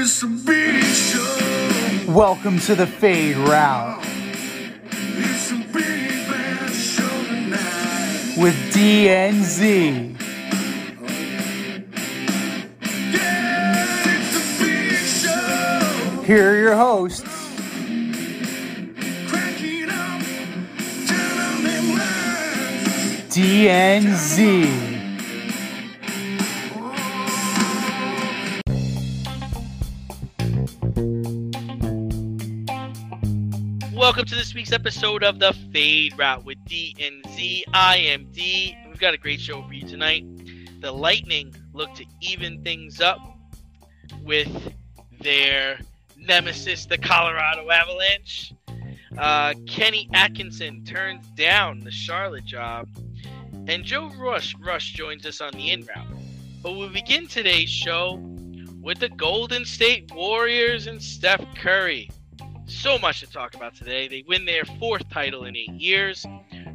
it's a big show. Welcome to the Fade Route It's a big bad show tonight. with DNZ. Yeah, it's a big show. Here are your hosts, Cracking up, telling them lies. DNZ. This week's episode of the Fade Route with D and Z. I am D. We've got a great show for you tonight. The Lightning look to even things up with their nemesis, the Colorado Avalanche. Uh, Kenny Atkinson turns down the Charlotte job, and Joe Rush Rush joins us on the in route. But we begin today's show with the Golden State Warriors and Steph Curry so much to talk about today. They win their fourth title in eight years.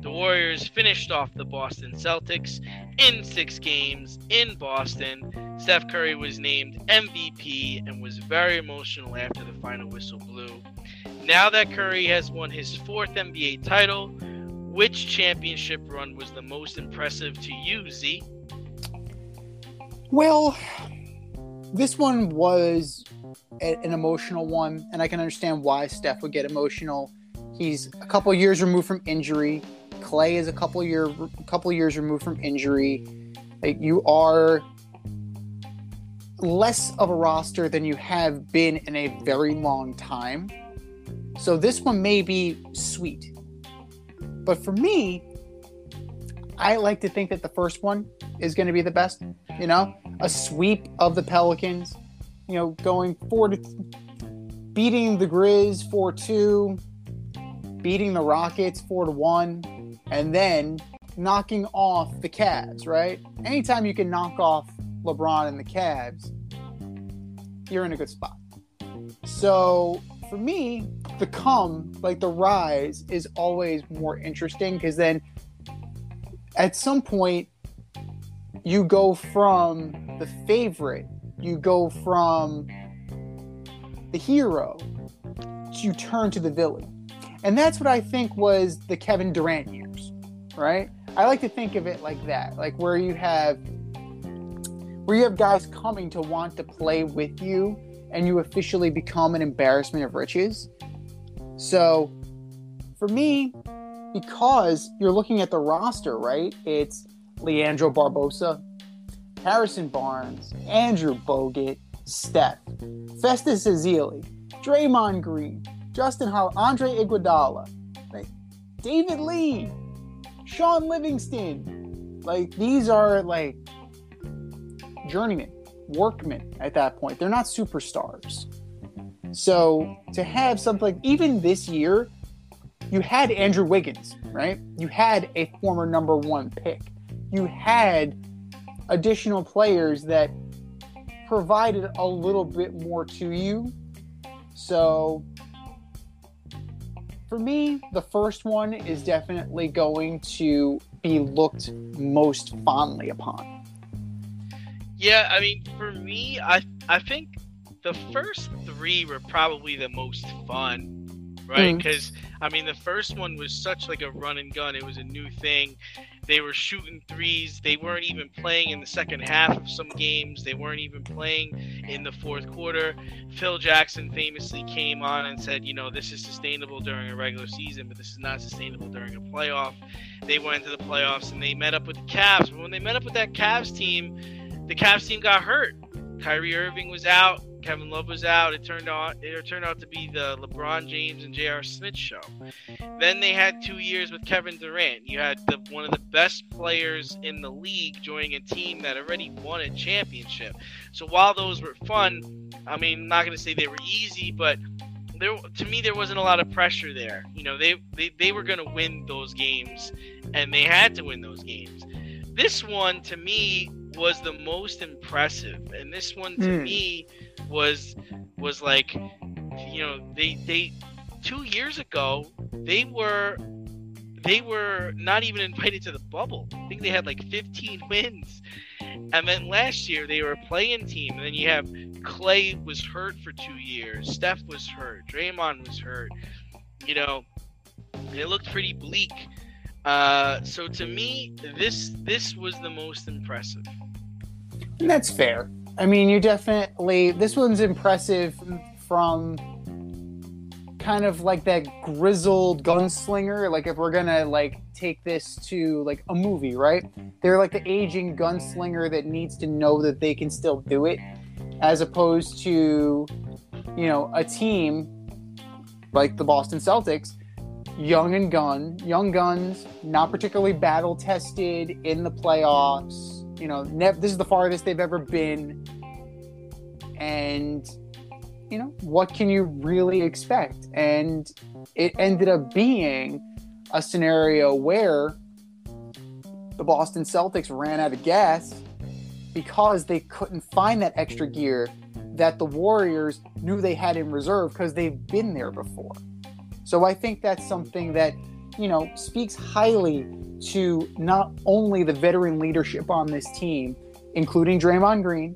The Warriors finished off the Boston Celtics in six games in Boston. Steph Curry was named MVP and was very emotional after the final whistle blew. Now that Curry has won his fourth NBA title, which championship run was the most impressive to you, Z? Well, this one was a- an emotional one, and I can understand why Steph would get emotional. He's a couple years removed from injury. Clay is a couple year couple years removed from injury. Like you are less of a roster than you have been in a very long time. So this one may be sweet. But for me, I like to think that the first one is going to be the best, you know? A sweep of the Pelicans, you know, going 4 to beating the Grizz 4-2, beating the Rockets 4 to 1, and then knocking off the Cavs, right? Anytime you can knock off LeBron and the Cavs, you're in a good spot. So for me, the come, like the rise, is always more interesting because then at some point you go from the favorite, you go from the hero, you turn to the villain. And that's what I think was the Kevin Durant years, right? I like to think of it like that, like where you have where you have guys coming to want to play with you and you officially become an embarrassment of riches. So for me, because you're looking at the roster, right? It's Leandro Barbosa, Harrison Barnes, Andrew Bogut, Steph, Festus Ezeli, Draymond Green, Justin Howard, Andre Iguodala, David Lee, Shaun Livingston. Like these are like journeymen, workmen at that point. They're not superstars. So to have something even this year, you had Andrew Wiggins, right? You had a former number one pick. You had additional players that provided a little bit more to you. So for me, the first one is definitely going to be looked most fondly upon. Yeah, I mean, for me, I I think the first three were probably the most fun, right? Mm. Because I mean, the first one was such like a run and gun. It was a new thing. They were shooting threes. They weren't even playing in the second half of some games. They weren't even playing in the fourth quarter. Phil Jackson famously came on and said, you know, this is sustainable during a regular season, but this is not sustainable during a playoff. They went into the playoffs and they met up with the Cavs. But when they met up with that Cavs team, the Cavs team got hurt. Kyrie Irving was out. Kevin Love was out. It turned out it turned out to be the LeBron James and J.R. Smith show. Then they had two years with Kevin Durant. You had the, one of the best players in the league joining a team that already won a championship. So while those were fun, I mean, I'm not going to say they were easy, but there to me there wasn't a lot of pressure there. You know, they they, they were going to win those games, and they had to win those games. This one to me was the most impressive, and this one to Hmm. me was was like, you know, they they two years ago they were they were not even invited to the bubble. I think they had like 15 wins. And then last year they were a playing team. And then you have Clay was hurt for two years. Steph was hurt. Draymond was hurt. You know, it looked pretty bleak. Uh, so to me, this this was the most impressive. And that's fair. I mean, you definitely this one's impressive from kind of like that grizzled gunslinger. Like if we're gonna like take this to like a movie, right? They're like the aging gunslinger that needs to know that they can still do it, as opposed to, you know, a team like the Boston Celtics, young and gun, young guns, not particularly battle tested in the playoffs. You know, this is the farthest they've ever been, and you know what can you really expect? And it ended up being a scenario where the Boston Celtics ran out of gas because they couldn't find that extra gear that the Warriors knew they had in reserve because they've been there before. So I think that's something that, you know, speaks highly to not only the veteran leadership on this team, including Draymond Green.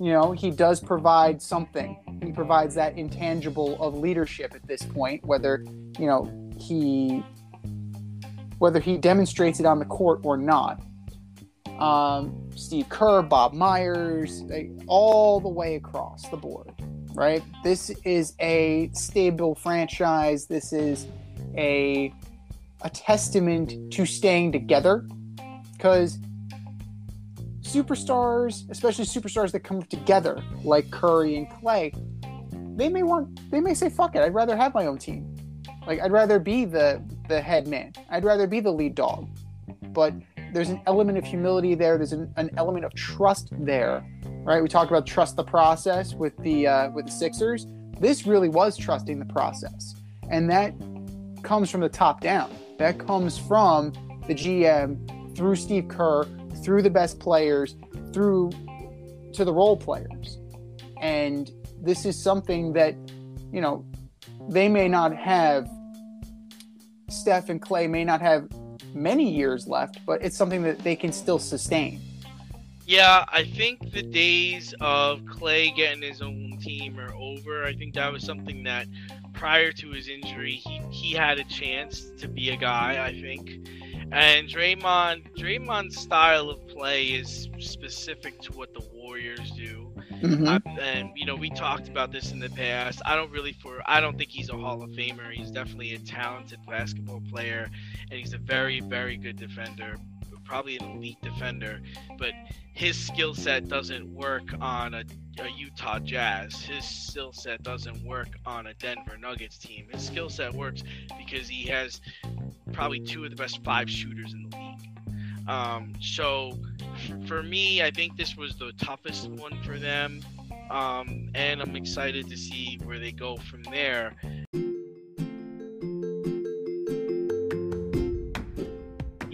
You know, he does provide something. He provides that intangible of leadership at this point, whether, you know, he whether he demonstrates it on the court or not. Um, Steve Kerr, Bob Myers, they, all the way across the board, right? This is a stable franchise. This is a a testament to staying together because superstars, especially superstars that come together like Curry and Clay, they may want they may say fuck it, I'd rather have my own team. Like I'd rather be the the head man. I'd rather be the lead dog. But there's an element of humility there. There's an, an element of trust there, right? We talked about trust the process with the uh, with the Sixers. This really was trusting the process, and that comes from the top down. That comes from the GM through Steve Kerr, through the best players, through to the role players, and this is something that you know they may not have. Steph and Clay may not have many years left, but it's something that they can still sustain. Yeah, I think the days of Clay getting his own team are over. I think that was something that prior to his injury, he, he had a chance to be a guy, I think. And Draymond Draymond's style of play is specific to what the Warriors do. Mhm. I, and you know, we talked about this in the past. I don't really for I don't think he's a Hall of Famer. He's definitely a talented basketball player, and he's a very very good defender, probably an elite defender. But his skill set doesn't work on a, a Utah Jazz. His skill set doesn't work on a Denver Nuggets team. His skill set works because he has probably two of the best five shooters in the league. Um, so for me, I think this was the toughest one for them. Um, and I'm excited to see where they go from there.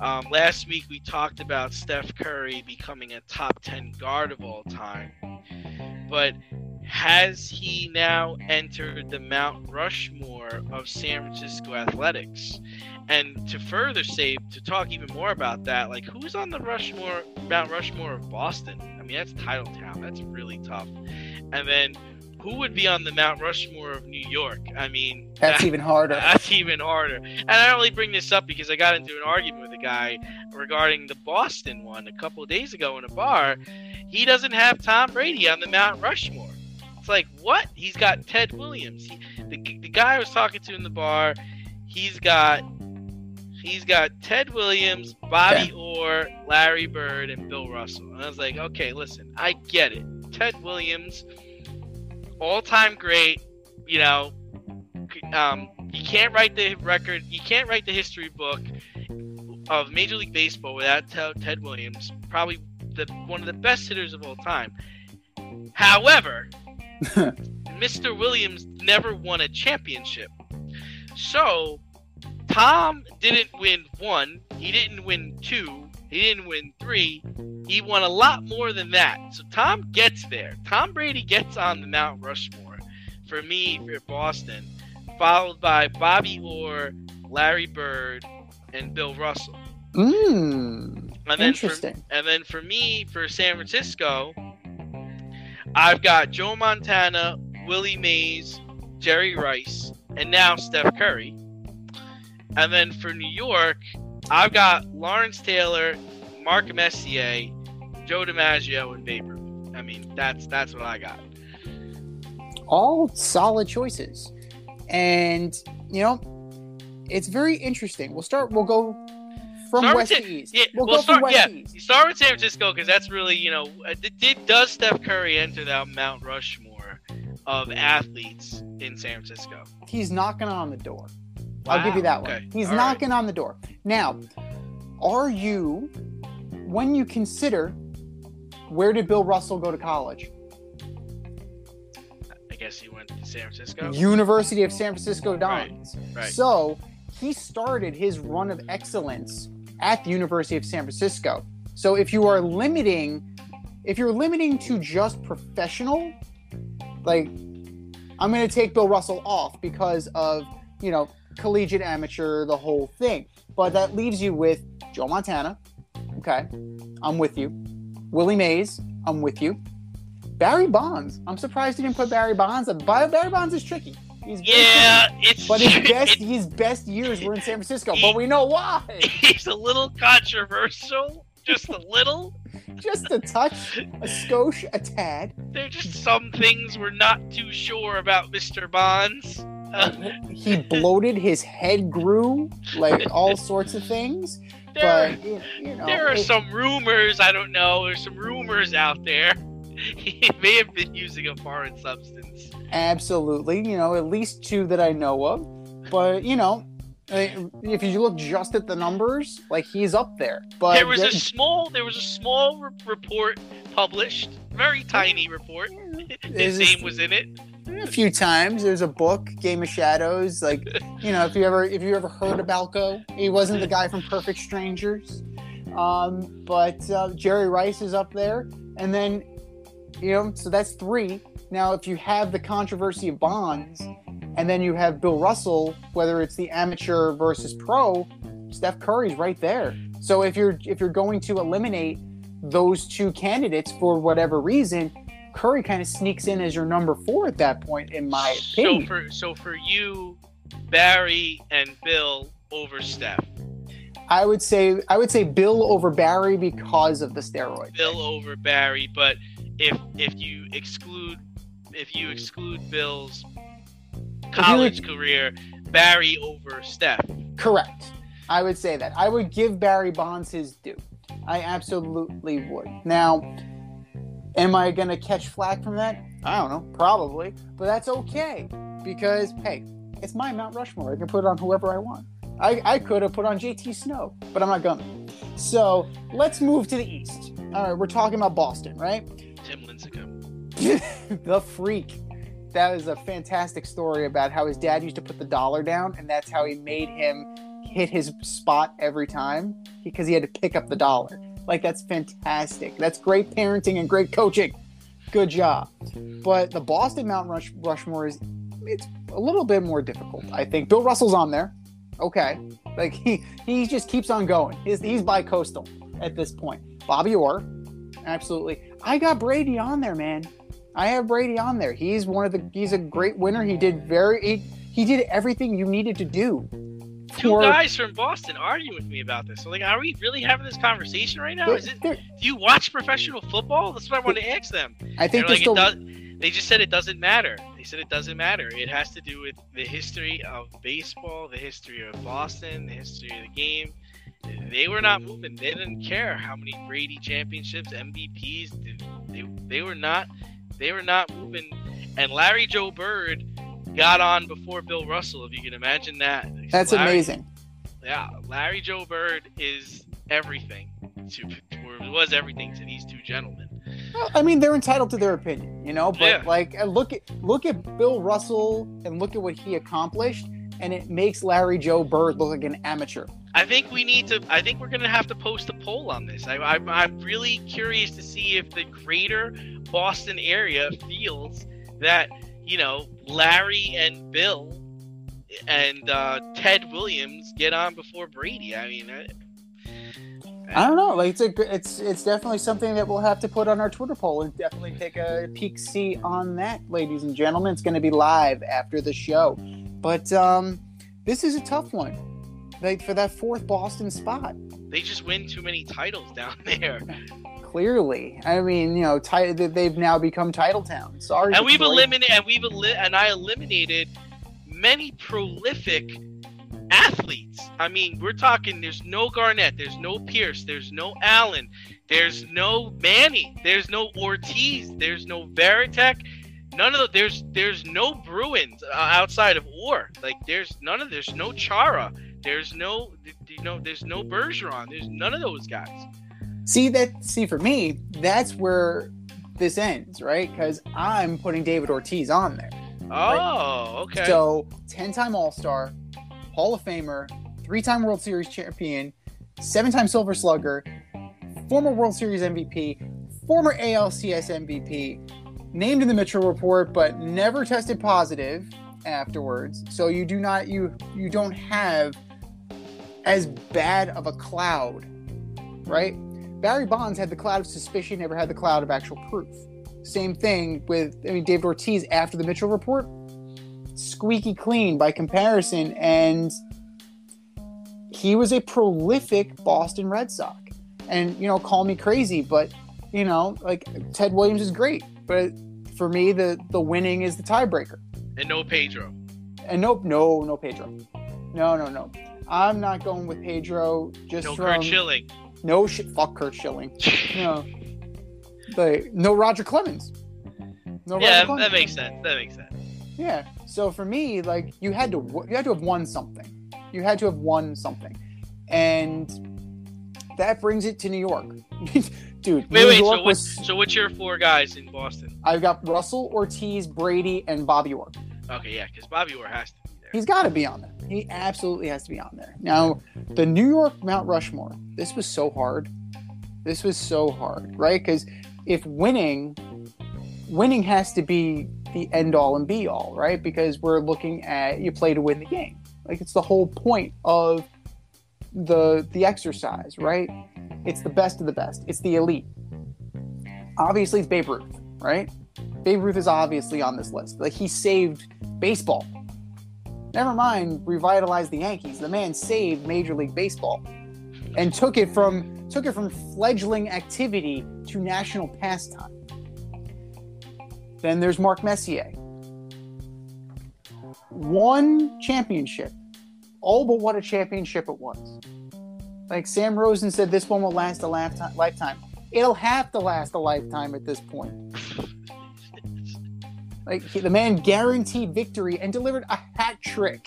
Um, last week we talked about Steph Curry becoming a top 10 guard of all time. But has he now entered the Mount Rushmore of San Francisco athletics? And to further say, to talk even more about that, like who's on the Rushmore, Mount Rushmore of Boston? I mean, that's title town. That's really tough. And then who would be on the Mount Rushmore of New York? I mean, That's that- even harder. That's even harder. And I only bring this up because I got into an argument with a guy regarding the Boston one a couple of days ago in a bar. He doesn't have Tom Brady on the Mount Rushmore. It's like, what? He's got Ted Williams. He, the, the guy I was talking to in the bar, he's got he's got Ted Williams, Bobby Orr, Larry Bird, and Bill Russell. And I was like, okay, listen, I get it. Ted Williams, all time great, you know, um, you can't write the record, you can't write the history book of Major League Baseball without Ted Ted Williams. Probably the one of the best hitters of all time. However, Mr. Williams never won a championship. So, Tom didn't win one, he didn't win two, he didn't win three. He won a lot more than that. So Tom gets there. Tom Brady gets on the Mount Rushmore for me for Boston, followed by Bobby Orr, Larry Bird, and Bill Russell. Mmm. And then for, Interesting. and then for me for San Francisco, I've got Joe Montana, Willie Mays, Jerry Rice, and now Steph Curry. And then for New York, I've got Lawrence Taylor, Mark Messier, Joe DiMaggio, and Babe Ruth. I mean, that's that's what I got. all solid choices. And, you know, it's very interesting. We'll start, we'll go from Start west to east. Yeah, we'll well, start, yeah, to east. you start with San Francisco because that's really, you know, uh, did, did does Steph Curry enter that Mount Rushmore of athletes in San Francisco? He's knocking on the door. I'll give you that okay. one. He's All right. knocking on the door. Now, are you, when you consider where did Bill Russell go to college? I guess he went to San Francisco. University of San Francisco Dons. right. So he started his run of excellence at the University of San Francisco. So if you are limiting, if you're limiting to just professional, like I'm going to take Bill Russell off because of you know collegiate amateur, the whole thing. But that leaves you with Joe Montana. Okay, I'm with you. Willie Mays, I'm with you. Barry Bonds. I'm surprised he didn't put Barry Bonds. Barry Bonds is tricky. He's very tricky. yeah, it's But his best his best years were in San Francisco. But we know why. He's a little controversial, just a little. Just a touch, a skosh, a tad. There are just some things we're not too sure about Mr. Bonds. He bloated, his head grew, like all sorts of things. there, But you, you know, there are it- some rumors. I don't know. There's some rumors out there. He may have been using a foreign substance. absolutely, you know, at least two that I know of. But you know, eh, if you look just at the numbers, like he's up there. But there was a small, there was a small re- report published, very tiny report. His name was in it. A few times. There's a book, Game of Shadows. Like, you know, if you ever if you ever heard of Balco, he wasn't the guy from Perfect Strangers. Um, but uh, Jerry Rice is up there, and then you know, so that's three. Now, if you have the controversy of Bonds, and then you have Bill Russell, whether it's the amateur versus pro, Steph Curry's right there. So if you're if you're going to eliminate those two candidates for whatever reason, Curry kind of sneaks in as your number four at that point, in my opinion. So for so for you, Barry and Bill over Steph. I would say I would say Bill over Barry because of the steroid. Bill over Barry, but if if you exclude if you exclude Bill's college career, Barry over Steph. Correct. I would say that. I would give Barry Bonds his due. I absolutely would. Now, am I going to catch flack from that? I don't know. Probably. But that's okay because, hey, it's my Mount Rushmore. I can put it on whoever I want. I, I could have put on JT Snow, but I'm not going to. So let's move to the East. All right, we're talking about Boston, right? Tim Lincecum. the freak. That is a fantastic story about how his dad used to put the dollar down, and that's how he made him hit his spot every time because he had to pick up the dollar. Like that's fantastic. That's great parenting and great coaching. Good job. But the Boston Mount Rush, Rushmore is it's a little bit more difficult. I think Bill Russell's on there. Okay, like he he just keeps on going. He's he's bi-coastal at this point. Bobby Orr, absolutely. I got Brady on there, man. I have Brady on there. He's one of the. He's a great winner. He did very. He, he did everything you needed to do. Two for- guys from Boston arguing with me about this. So, like, are we really having this conversation right now? There- Is it? Do you watch professional football? That's what I want to ask them. I think They're there's like, still. it does, they just said it doesn't matter. They said it doesn't matter. It has to do with the history of baseball, the history of Boston, the history of the game. They were not moving. They didn't care how many Brady championships, MVPs. They, they were not. They were not moving. And Larry Joe Bird got on before Bill Russell. If you can imagine that. That's Larry- amazing. yeah, Larry Joe Bird is everything to, or was everything to these two gentlemen. Well, I mean, they're entitled to their opinion, you know. But Yeah. like, uh, look at look at Bill Russell and look at what he accomplished, and it makes Larry Joe Bird look like an amateur. I think we need to. I think we're gonna have to post a poll on this. I, I, I'm really curious to see if the greater Boston area feels that you know Larry and Bill and uh, Ted Williams get on before Brady. I mean, I, I don't know. Like, it's a it's it's definitely something that we'll have to put on our Twitter poll and definitely take a peek see on that, ladies and gentlemen. It's going to be live after the show, but um, this is a tough one. Like for that fourth Boston spot. they just win too many titles down there, Clearly, I mean, you know, ti- they've now become title towns. Sorry, and we've eliminated. And we've eli- and I eliminated many prolific athletes. I mean, we're talking. There's no Garnett. There's no Pierce. There's no Allen. There's no Manny. There's no Ortiz. There's no Varitek. None of the there's there's no Bruins uh, outside of Orr. Like there's none of there's no Chara. There's no you know there's no Bergeron. There's none of those guys. See that? See for me, that's where this ends, right? Because I'm putting David Ortiz on there. Oh, okay. So, ten-time All-Star, Hall of Famer, three-time World Series champion, seven-time Silver Slugger, former World Series MVP, former ALCS MVP, named in the Mitchell Report, but never tested positive afterwards. So you do not you you don't have as bad of a cloud, right? Barry Bonds had the cloud of suspicion, never had the cloud of actual proof. Same thing with I mean David Ortiz after the Mitchell report, squeaky clean by comparison, and he was a prolific Boston Red Sox. And you know, call me crazy, but you know, like Ted Williams is great, but for me, the the winning is the tiebreaker. and no Pedro. And nope, no, no Pedro, no, no, no. I'm not going with Pedro. Just No from Curt Schilling. No shit. Fuck Curt Schilling. No, like no Roger Clemens. No Yeah, Roger Clemens. that makes sense. That makes sense. Yeah. So for me, like you had to you had to have won something. You had to have won something, and that brings it to New York, dude. Wait, New wait. York So was. what's so what's your four guys in Boston? I've got Russell, Ortiz, Brady, and Bobby Orr. Okay, yeah, because Bobby Orr has to. He's got to be on there. He absolutely has to be on there. Now, the New York Mount Rushmore. This was so hard. This was so hard, right? Because if winning, winning has to be the end all and be all, right? Because we're looking at you play to win the game. Like it's the whole point of the the exercise, right? It's the best of the best. It's the elite. Obviously, it's Babe Ruth, right? Babe Ruth is obviously on this list. Like he saved baseball. Never mind revitalized the Yankees. The man saved Major League Baseball and took it from took it from fledgling activity to national pastime. Then there's Mark Messier. One championship. Oh, but what a championship it was. Like Sam Rosen said, this one will last a lifetime. It'll have to last a lifetime at this point. Like he- the man guaranteed victory and delivered a hat trick.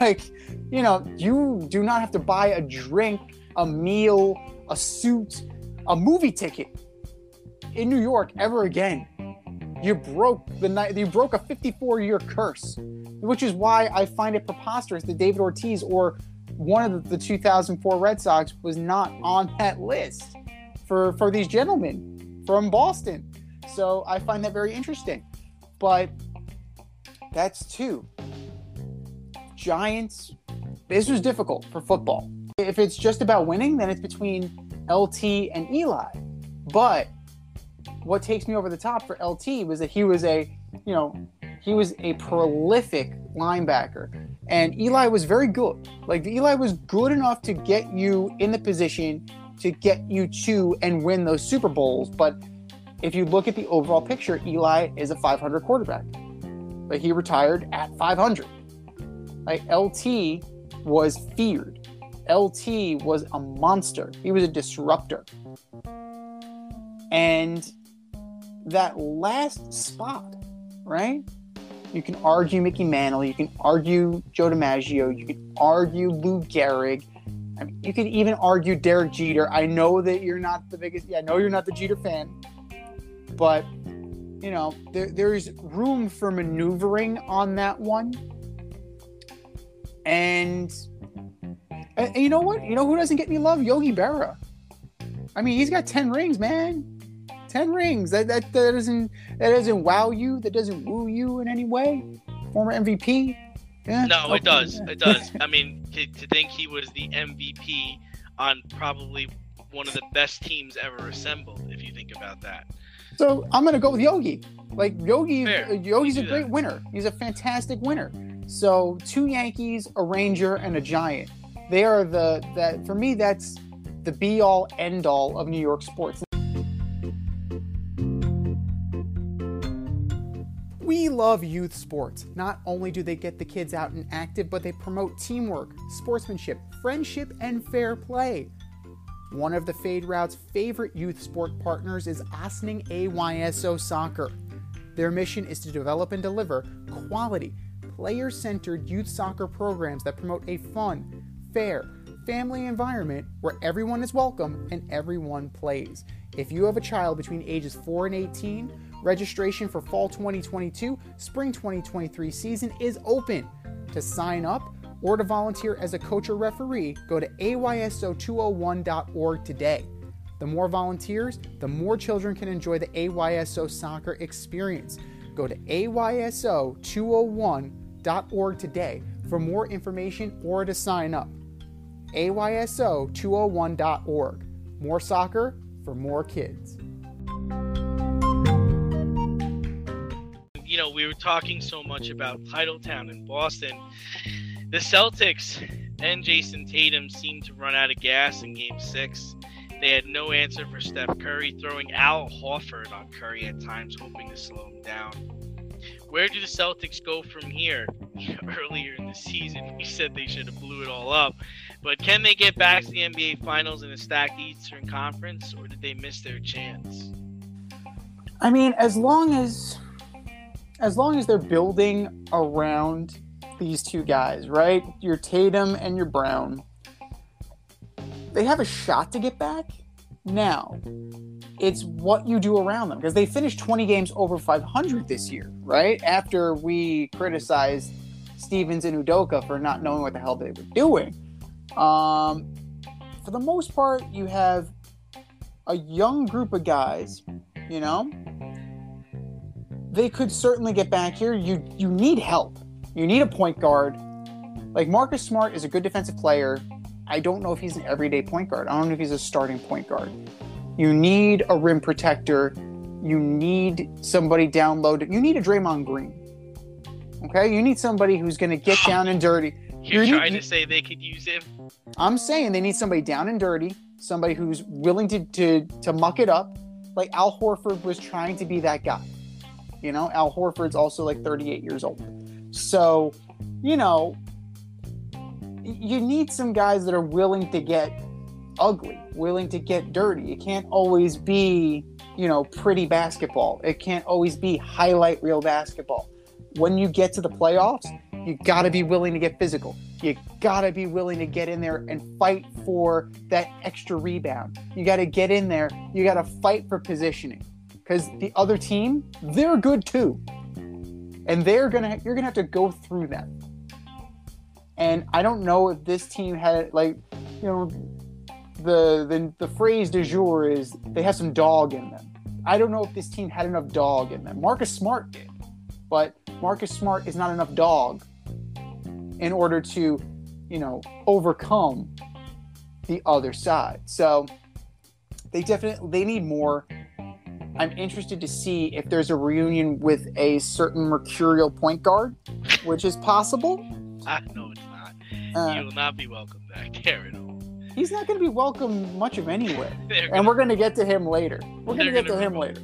Like, you know, you do not have to buy a drink, a meal, a suit, a movie ticket in New York ever again. You broke the night. You broke a 54-year curse, which is why I find it preposterous that David Ortiz or one of the 2004 Red Sox was not on that list for for these gentlemen from Boston. So I find that very interesting. But that's two. Giants. This was difficult for football. If it's just about winning, then it's between LT and Eli. But what takes me over the top for LT was that he was a, you know, he was a prolific linebacker. And Eli was very good. Like Eli was good enough to get you in the position to get you to and win those Super Bowls. But if you look at the overall picture, Eli is a 500 quarterback. But he retired at 500. Like LT was feared. LT was a monster. He was a disruptor. And that last spot, right? You can argue Mickey Mantle, you can argue Joe DiMaggio, you can argue Lou Gehrig. I mean, you could even argue Derek Jeter. I know that you're not the biggest, yeah, I know you're not the Jeter fan, but you know, there, there's room for maneuvering on that one. And, and you know what? You know who doesn't get any love? Yogi Berra. I mean, he's got 10 rings, man. 10 rings. That, that that doesn't that doesn't wow you, that doesn't woo you in any way. Former MVP. Yeah. No, okay. it does. It does. I mean, to, to think he was the MVP on probably one of the best teams ever assembled, if you think about that. So I'm gonna go with Yogi. Like Yogi, Fair. Uh, Yogi's a great that. winner. He's a fantastic winner. So two Yankees, a Ranger, and a Giant. They are the that for me. That's the be all end all of New York sports. We love youth sports. Not only do they get the kids out and active, but they promote teamwork, sportsmanship, friendship, and fair play. One of the Fade Route's favorite youth sport partners is Ossining AYSO Soccer. Their mission is to develop and deliver quality, player centered youth soccer programs that promote a fun, fair, family environment where everyone is welcome and everyone plays. If you have a child between ages 4 and 18, registration for fall 2022, spring 2023 season is open. To sign up, or to volunteer as a coach or referee, go to ayso201.org today. The more volunteers, the more children can enjoy the AYSO soccer experience. Go to ayso201.org today for more information or to sign up. ayso201.org. More soccer for more kids. You know, we were talking so much about Titletown in Boston. The Celtics and Jayson Tatum seemed to run out of gas in game six. They had no answer for Steph Curry, throwing Al Horford on Curry at times, hoping to slow him down. Where do the Celtics go from here? Earlier in the season, we said they should have blew it all up. But can they get back to the NBA Finals in a stacked Eastern Conference, or did they miss their chance? I mean, as long as as long as they're building around these two guys, right? Your Tatum and your Brown, they have a shot to get back. Now, it's what you do around them because they finished 20 games over 500 this year, right? After we criticized Stevens and Udoka for not knowing what the hell they were doing. Um, for the most part, you have a young group of guys, you know, they could certainly get back here. You you need help. You need a point guard. Like Marcus Smart is a good defensive player. I don't know if he's an everyday point guard. I don't know if he's a starting point guard. You need a rim protector. You need somebody down low. You need a Draymond Green. Okay, you need somebody who's going to get down and dirty. You're You need- trying you- to say they could use him? I'm saying they need somebody down and dirty, somebody who's willing to to to muck it up. Like Al Horford was trying to be that guy. You know, Al Horford's also like 38 years old. So, you know, you need some guys that are willing to get ugly, willing to get dirty. It can't always be, you know, pretty basketball. It can't always be highlight reel basketball. When you get to the playoffs, you got to be willing to get physical. You got to be willing to get in there and fight for that extra rebound. You got to get in there. You got to fight for positioning because the other team, they're good too. And they're to, you're to have to go through them. And I don't know if this team had, like, you know, the, the, the phrase du jour is they have some dog in them. I don't know if this team had enough dog in them. Marcus Smart did, but Marcus Smart is not enough dog in order to, you know, overcome the other side. So they definitely they need more I'm interested to see if there's a reunion with a certain mercurial point guard, which is possible. I know it's not. Uh, you will not be welcome back there at all. he's not going to be welcome much of anywhere, and we're going to get to him later. We're going to get to him remove- later.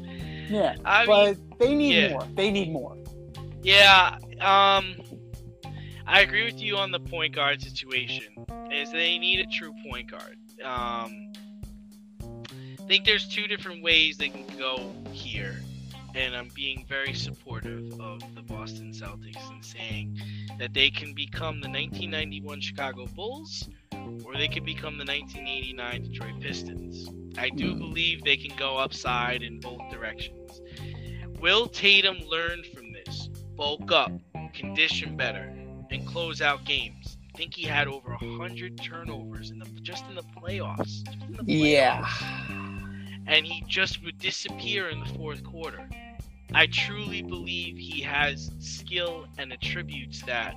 Yeah, I mean, but they need yeah. more. They need more. Yeah, um, I agree with you on the point guard situation. Is they need a true point guard. Um, think there's two different ways they can go here, and I'm being very supportive of the Boston Celtics and saying that they can become the 1991 Chicago Bulls, or they can become the 1989 Detroit Pistons. I do Hmm. believe they can go upside in both directions. Will Tatum learn from this? Bulk up, condition better, and close out games. I think he had over hundred turnovers in the just in the playoffs. In the Yeah. And he just would disappear in the fourth quarter. I truly believe he has skill and attributes that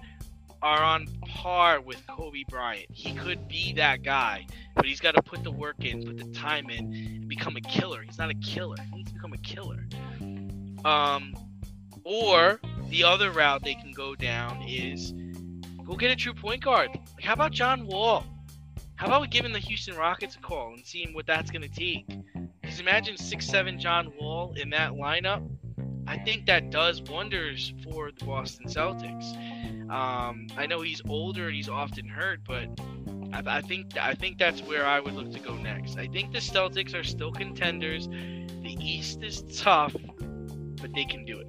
are on par with Kobe Bryant. He could be that guy, but he's got to put the work in, put the time in, and become a killer. He's not a killer. He needs to become a killer. Um, or the other route they can go down is go get a true point guard. Like, how about John Wall? How about giving the Houston Rockets a call and seeing what that's going to take? Because imagine six seven John Wall in that lineup. I think that does wonders for the Boston Celtics. Um, I know he's older and he's often hurt, but I, I think I think that's where I would look to go next. I think the Celtics are still contenders. The East is tough, but they can do it.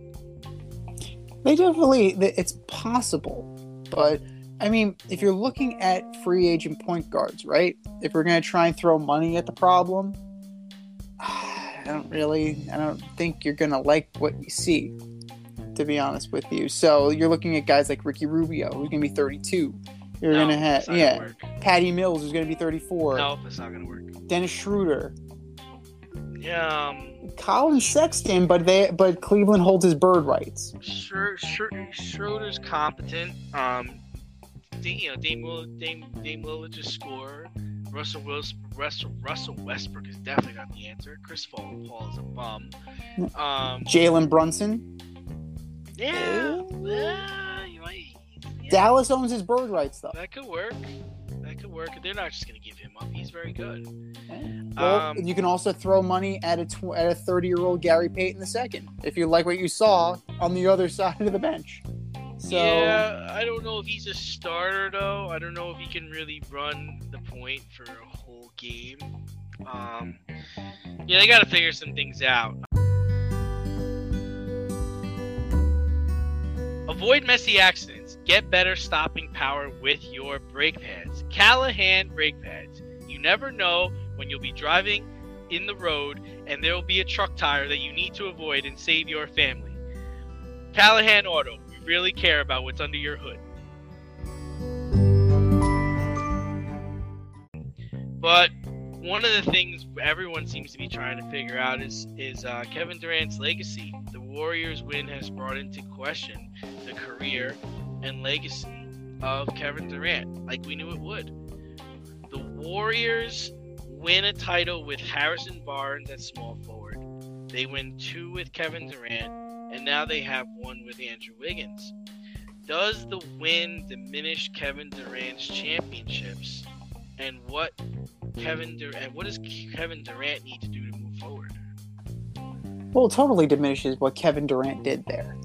They definitely, it's possible. But, I mean, if you're looking at free agent point guards, right? If we're going to try and throw money at the problem, I don't really, I don't think you're going to like what you see, to be honest with you. So you're looking at guys like Ricky Rubio, who's going to be 32. You're No, going to have, yeah, gonna. Patty Mills, who's going to be 34. No, that's not gonna work. Dennis Schroeder, Yeah, um, Collin Sexton, but they, but Cleveland holds his bird rights. Schro- Schroeder's competent. Um, you know, Dame Will, Dame, Dame Lillard just score. Russell Wilson, Russell, Russell Westbrook is definitely not the answer. Chris Paul, Paul is a bum. Um, Jalen Brunson. yeah, yeah, might, yeah, Dallas owns his bird rights, though. that could work. That could work. They're not just gonna give him up. He's very good. Well, Um, you can also throw money at a tw- at a thirty year old Gary Payton the second if you like what you saw on the other side of the bench. So yeah, I don't know if he's a starter though. I don't know if he can really run the point for a whole game. Um, yeah, they got to figure some things out. Avoid messy accidents. Get better stopping power with your brake pads. Callahan brake pads. You never know when you'll be driving in the road and there will be a truck tire that you need to avoid and save your family. Callahan Auto. Really care about what's under your hood. But one of the things everyone seems to be trying to figure out is is uh, Kevin Durant's legacy. The Warriors' win has brought into question the career and legacy of Kevin Durant, like we knew it would. The Warriors win a title with Harrison Barnes at small forward. They win two with Kevin Durant, and now they have one with Andrew Wiggins. Does the win diminish Kevin Durant's championships? And what Kevin Durant, what does Kevin Durant need to do to move forward? well, it totally diminishes what Kevin Durant did there.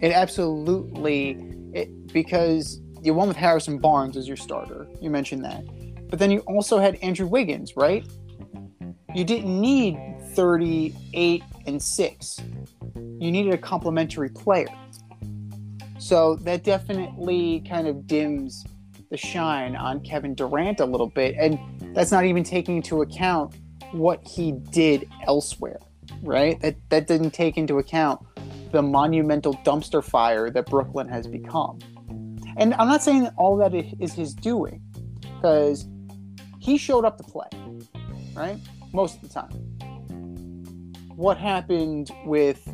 It absolutely it because you won with Harrison Barnes as your starter. You mentioned that, but then you also had Andrew Wiggins, right? You didn't need thirty-eight and six. You needed a complementary player. So that definitely kind of dims the shine on Kevin Durant a little bit. And that's not even taking into account what he did elsewhere, right? That that didn't take into account the monumental dumpster fire that Brooklyn has become. And I'm not saying that all that is his doing, because he showed up to play, right? Most of the time. What happened with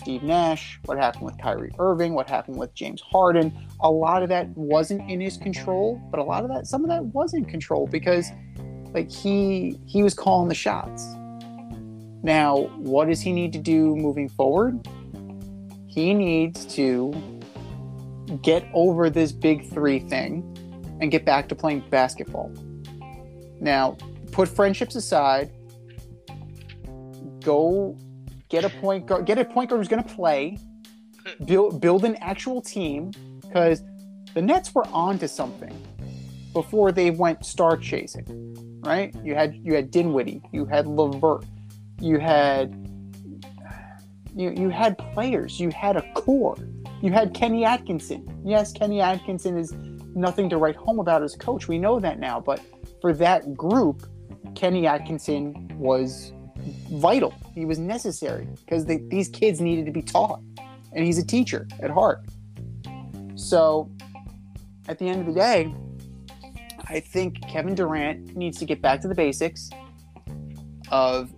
Steve Nash, what happened with Kyrie Irving, what happened with James Harden, a lot of that wasn't in his control, but a lot of that some of that was in control because like he he was calling the shots. Now, what does he need to do moving forward? He needs to get over this big three thing and get back to playing basketball. Now, put friendships aside. Go get a point guard. Get a point guard who's going to play. Build build an actual team because the Nets were onto something before they went star chasing. Right? You had you had Dinwiddie. You had LeVert. You had you you had players. You had a core. You had Kenny Atkinson. Yes, Kenny Atkinson is nothing to write home about as coach. We know that now. But for that group, Kenny Atkinson was vital. He was necessary because these kids needed to be taught. And he's a teacher at heart. So at the end of the day, I think Kevin Durant needs to get back to the basics of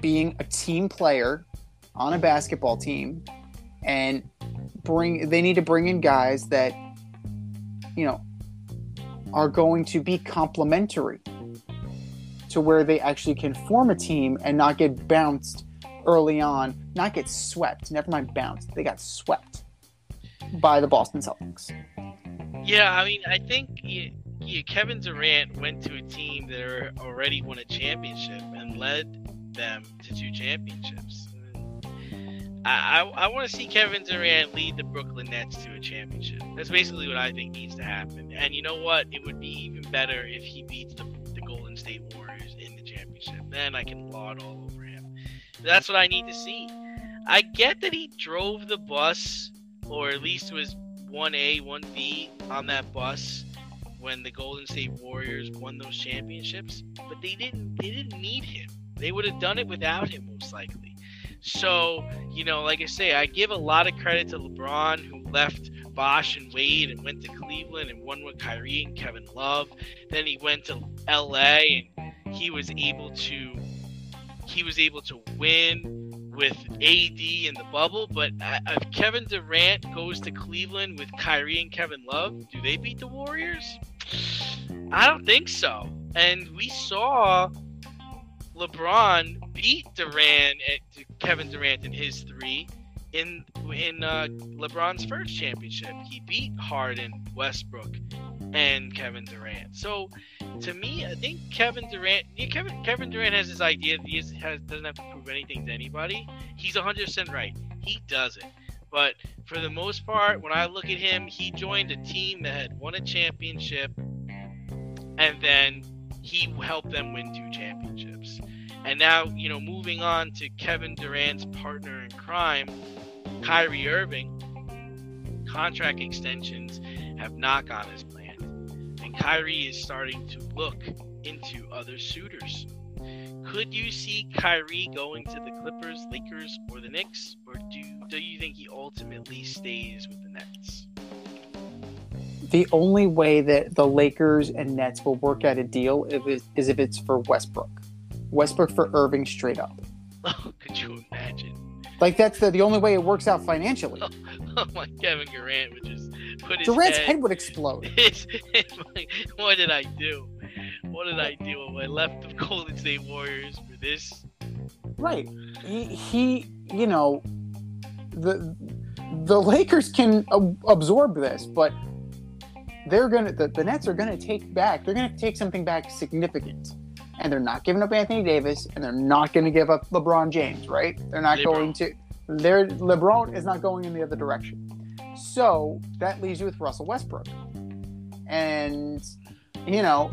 being a team player on a basketball team and bring they need to bring in guys that you know are going to be complementary to where they actually can form a team and not get bounced early on, not get swept. Never mind bounced. They got swept by the Boston Celtics. Yeah, I mean, I think Kevin Durant went to a team that already won a championship and led them to two championships. I, I, I want to see Kevin Durant lead the Brooklyn Nets to a championship. That's basically what I think needs to happen. And you know what? It would be even better if he beats the, the Golden State Warriors championship. Then I can laud all over him. That's what I need to see. I get that he drove the bus, or at least was 1A, 1B on that bus when the Golden State Warriors won those championships, but they didn't they didn't need him. They would have done it without him most likely. So, you know, like I say, I give a lot of credit to LeBron who left Bosh and Wade and went to Cleveland and won with Kyrie and Kevin Love. Then he went to LA and he was able to he was able to win with AD in the bubble. But if Kevin Durant goes to Cleveland with Kyrie and Kevin Love, do they beat the Warriors? I don't think so. And we saw LeBron beat Durant at Kevin Durant in his three in in uh, LeBron's first championship. He beat Harden, Westbrook, and Kevin Durant. So to me, I think Kevin Durant, yeah, Kevin Kevin Durant has this idea that he has, doesn't have to prove anything to anybody. He's 100% right. He doesn't. But for the most part, when I look at him, he joined a team that had won a championship, and then he helped them win two championships. And now, you know, moving on to Kevin Durant's partner in crime, Kyrie Irving, contract extensions have not gone as planned. Kyrie is starting to look into other suitors. Could you see Kyrie going to the Clippers, Lakers, or the Knicks? Or do, do you think he ultimately stays with the Nets? The only way that the Lakers and Nets will work out a deal is if it's for Westbrook. Westbrook for Irving straight up. Oh, could you imagine? Like that's the, the only way it works out financially. Oh my, Kevin Durant would just put his Durant's head, head would explode. his, like, what did I do? What did I do? I left the Golden State Warriors for this. Right. He, he you know, the the Lakers can ab- absorb this, but they're gonna the, the Nets are gonna take back. They're gonna take something back significant, and they're not giving up Anthony Davis, and they're not gonna give up LeBron James. Right? They're not LeBron. going to. They're LeBron is not going in the other direction. So that leaves you with Russell Westbrook, and you know,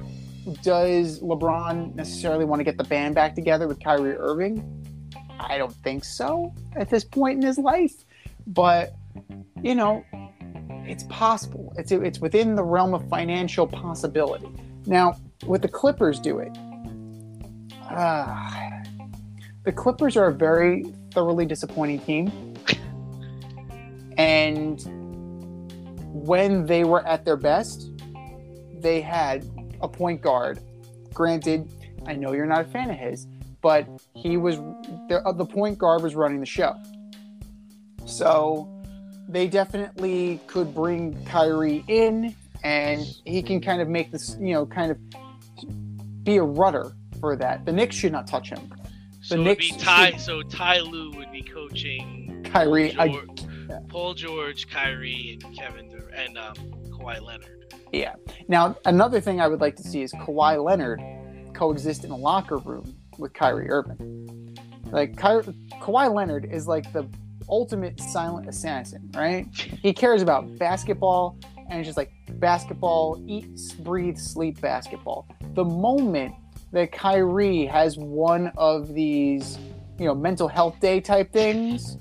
does LeBron necessarily want to get the band back together with Kyrie Irving? I don't think so at this point in his life. But you know, it's possible. It's it's within the realm of financial possibility. Now, would the Clippers do it? Uh, the Clippers are a very thoroughly disappointing team, and when they were at their best, they had a point guard. Granted, I know you're not a fan of his, but he was the, uh, the point guard was running the show. So they definitely could bring Kyrie in and he can kind of make this, you know, kind of be a rudder for that. The Knicks should not touch him. So The it would be Knicks Ty. should- So Ty Lue would be coaching Kyrie, I, George, yeah. Paul George, Kyrie, and Kevin Dur- and um, Kawhi Leonard. yeah. Now another thing I would like to see is Kawhi Leonard coexist in a locker room with Kyrie Irving. Like Ky- Kawhi Leonard is like the ultimate silent assassin, right? He cares about basketball and it's just like basketball, eat, breathe, sleep basketball. The moment that Kyrie has one of these, you know, mental health day type things,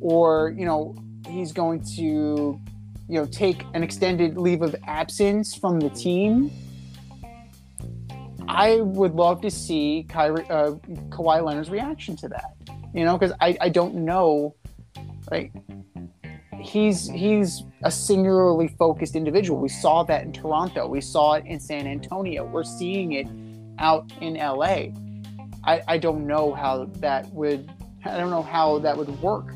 or, you know, he's going to, you know, take an extended leave of absence from the team, I would love to see Kyrie, uh, Kawhi Leonard's reaction to that. You know, because I, I don't know, like he's he's a singularly focused individual. We saw that in Toronto. We saw it in San Antonio. We're seeing it out in LA. I, I don't know how that would I don't know how that would work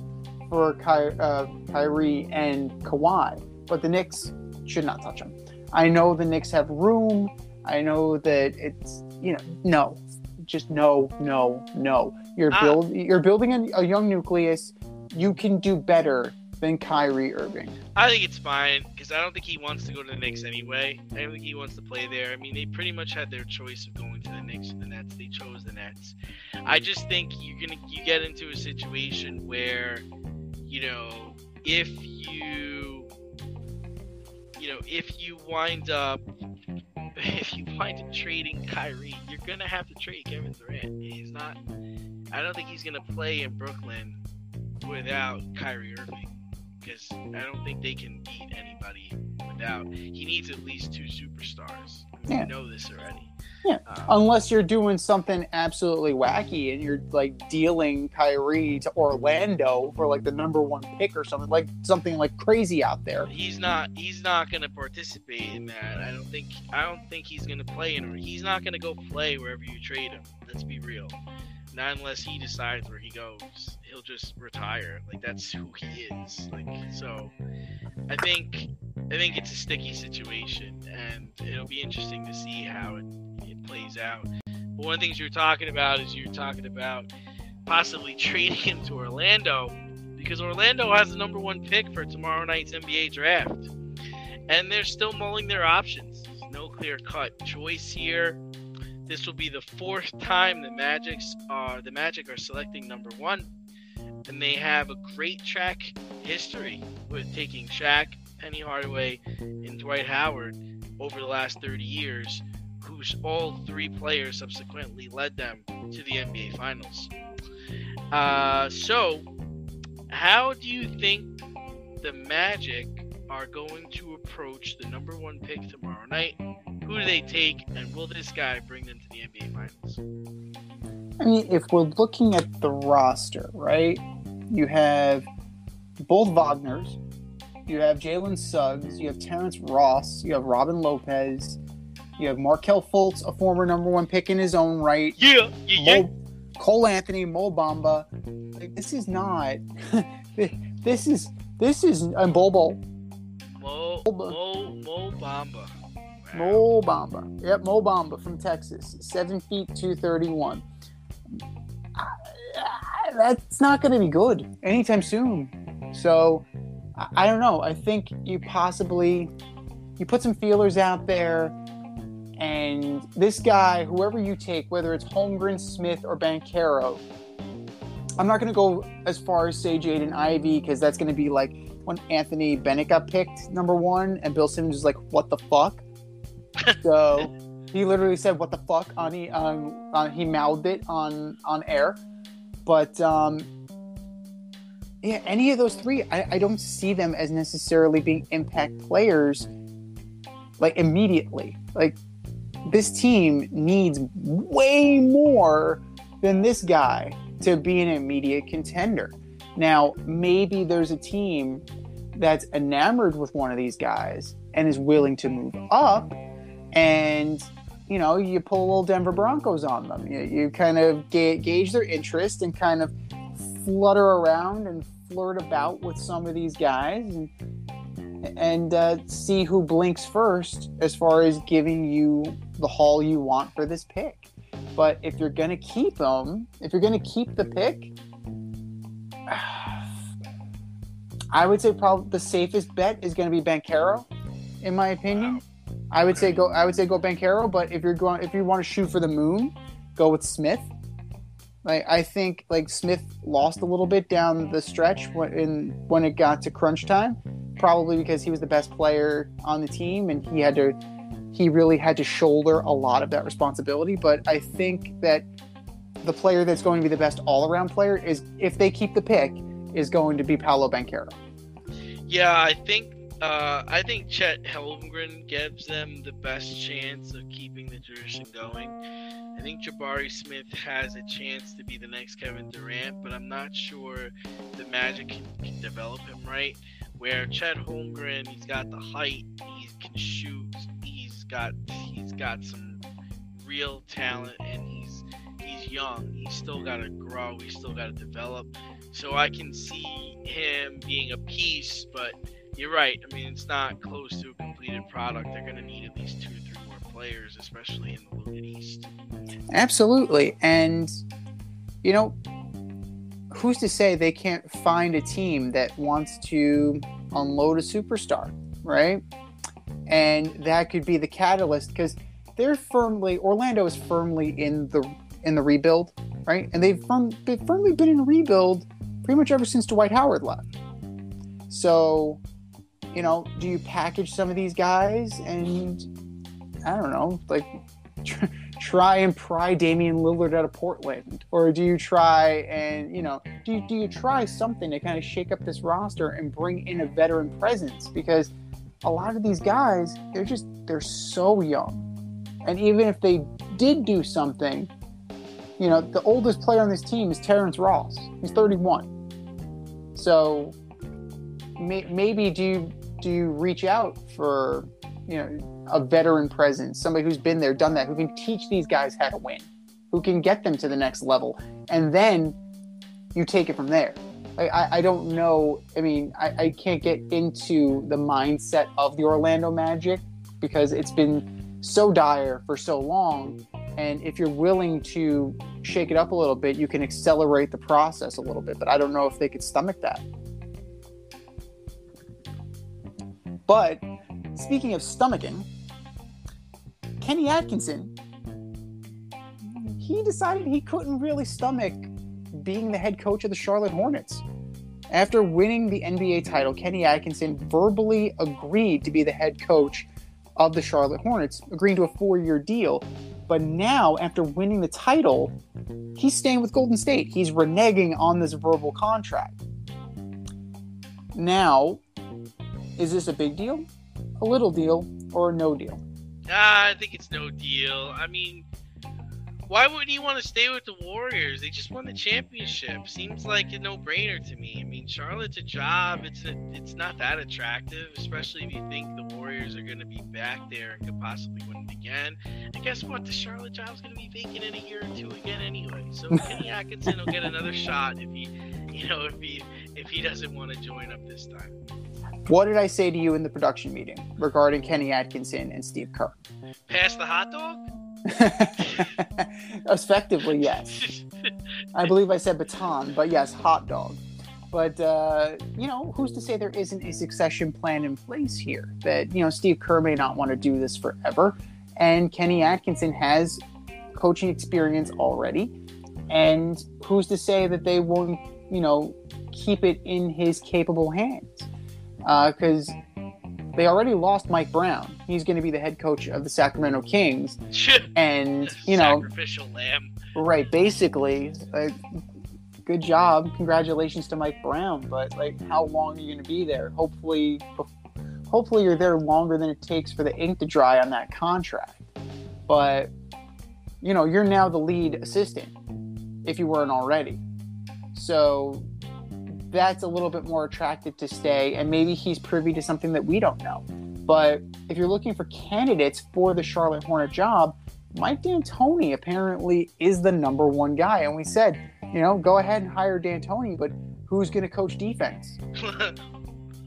for Ky, uh, Kyrie and Kawhi, but the Knicks should not touch him. I know the Knicks have room. I know that it's you know no, just no, no, no. You're Ah. build you're building a, a young nucleus. You can do better Kyrie Irving. I think it's fine because I don't think he wants to go to the Knicks anyway. I don't think he wants to play there. I mean, they pretty much had their choice of going to the Knicks or the Nets. They chose the Nets. I just think you're gonna you get into a situation where, you know, if you, you know, if you wind up, if you wind up trading Kyrie, you're gonna have to trade Kevin Durant. He's not. I don't think he's gonna play in Brooklyn without Kyrie Irving because I don't think they can beat anybody without. He needs at least two superstars. Yeah. We know this already. Yeah. Um, Unless you're doing something absolutely wacky and you're like dealing Kyrie to Orlando for like the number one pick or something like something like crazy out there. he's not. He's not going to participate in that. I don't think. I don't think he's going to play in. He's not going to go play wherever you trade him. Let's be real. Not unless he decides where he goes. He'll just retire. Like that's who he is. Like so. I think. I think it's a sticky situation, and it'll be interesting to see how it, it plays out. But one of the things you're talking about is you're talking about possibly trading him to Orlando because Orlando has the number one pick for tomorrow night's NBA draft, and they're still mulling their options. No clear cut choice here. This will be the fourth time the Magic's are the Magic are selecting number one, and they have a great track history with taking Shaq, Penny Hardaway, and Dwight Howard over the last 30 years, who's all three players subsequently led them to the NBA Finals. Uh, so, how do you think the Magic are going to approach the number one pick tomorrow night? Who do they take, and will this guy bring them to the NBA Finals? I mean, if we're looking at the roster, right? You have both Wagners, you have Jalen Suggs, you have Terrence Ross, you have Robin Lopez, you have Markelle Fultz, a former number one pick in his own right, Yeah, yeah, yeah. Mo, Cole Anthony, Mo Bamba. Like, this is not. this is this is and Bobo Mo, Mo, Mo Bamba. Mo Bamba. Yep, Mo Bamba from Texas, seven feet two thirty one. Ah, that's not going to be good anytime soon. So I- don't know. I think you possibly you put some feelers out there, and this guy, whoever you take, whether it's Holmgren, Smith, or Banchero, I'm not going to go as far as say Jaden Ivy because that's going to be like when Anthony Bennett got picked number one, and Bill Simmons was like, "What the fuck." So he literally said "What the fuck" on he um, on, he mouthed it on on air, but um, yeah, any of those three, I, I don't see them as necessarily being impact players like immediately. Like this team needs way more than this guy to be an immediate contender. Now, maybe there's a team that's enamored with one of these guys and is willing to move up and you know you pull a little denver broncos on them you, you kind of ga- gauge their interest and kind of flutter around and flirt about with some of these guys and, and uh, see who blinks first as far as giving you the haul you want for this pick But if you're gonna keep them, if you're gonna keep the pick, I would say probably the safest bet is gonna be Banchero, in my opinion. Wow. I would say go. I would say go Banchero. But if you're going, if you want to shoot for the moon, go with Smith. Like I think, like Smith lost a little bit down the stretch when in, when it got to crunch time, probably because he was the best player on the team and he had to, he really had to shoulder a lot of that responsibility. But I think that the player that's going to be the best all-around player is, if they keep the pick, is going to be Paolo Banchero. Yeah, I think uh, I think Chet Holmgren gives them the best chance of keeping the tradition going. I think Jabari Smith has a chance to be the next Kevin Durant, but I'm not sure the Magic can, can develop him right. Where Chet Holmgren, he's got the height, he can shoot, he's got he's got some real talent, and he's he's young. He's still got to grow. He's still got to develop. So I can see him being a piece, but you're right. I mean, it's not close to a completed product. They're going to need at least two or three more players, especially in the Logan East. Absolutely. And, you know, who's to say they can't find a team that wants to unload a superstar, right? And that could be the catalyst because they're firmly Orlando is firmly in the in the rebuild, right? And they've, firm, they've firmly been in rebuild pretty much ever since Dwight Howard left. So, you know, do you package some of these guys and I don't know, like tr- try and pry Damian Lillard out of Portland, or do you try and you know, do you, do you try something to kind of shake up this roster and bring in a veteran presence? Because a lot of these guys, they're just they're so young, and even if they did do something, you know, the oldest player on this team is Terrence Ross. He's 31. So may, maybe do you do you reach out for you know a veteran presence, somebody who's been there, done that, who can teach these guys how to win, who can get them to the next level, and then you take it from there. Like, I, I don't know. I mean, I, I can't get into the mindset of the Orlando Magic because it's been so dire for so long. And if you're willing to shake it up a little bit, you can accelerate the process a little bit. But I don't know if they could stomach that. But speaking of stomaching, Kenny Atkinson, he decided he couldn't really stomach being the head coach of the Charlotte Hornets. After winning the NBA title, Kenny Atkinson verbally agreed to be the head coach of the Charlotte Hornets, agreeing to a four year deal. But now, after winning the title, he's staying with Golden State. He's reneging on this verbal contract. Now, is this a big deal, a little deal, or a no deal? Ah, I think it's no deal. I mean, why would he want to stay with the Warriors? They just won the championship. Seems like a no-brainer to me. I mean, Charlotte's a job. It's a, it's not that attractive, especially if you think the Warriors are going to be back there and could possibly win it again. And guess what? The Charlotte job's going to be vacant in a year or two again anyway. So Kenny Atkinson will get another shot if he, you know, if he if he doesn't want to join up this time. What did I say to you in the production meeting regarding Kenny Atkinson and Steve Kerr? Pass the hot dog. Effectively, yes. I believe I said baton, but yes, hot dog. But uh, you know, who's to say there isn't a succession plan in place here? That you know, Steve Kerr may not want to do this forever, and Kenny Atkinson has coaching experience already. And who's to say that they won't, you know, keep it in his capable hands? Uh, because they already lost Mike Brown. He's going to be the head coach of the Sacramento Kings, and you know, sacrificial lamb. Right, basically, like, good job, congratulations to Mike Brown. But like, how long are you going to be there? Hopefully, hopefully you're there longer than it takes for the ink to dry on that contract. But you know, you're now the lead assistant if you weren't already. So that's a little bit more attractive to stay, and maybe he's privy to something that we don't know. But if you're looking for candidates for the Charlotte Hornet job, Mike D'Antoni apparently is the number one guy. And we said, you know, go ahead and hire D'Antoni, but who's going to coach defense?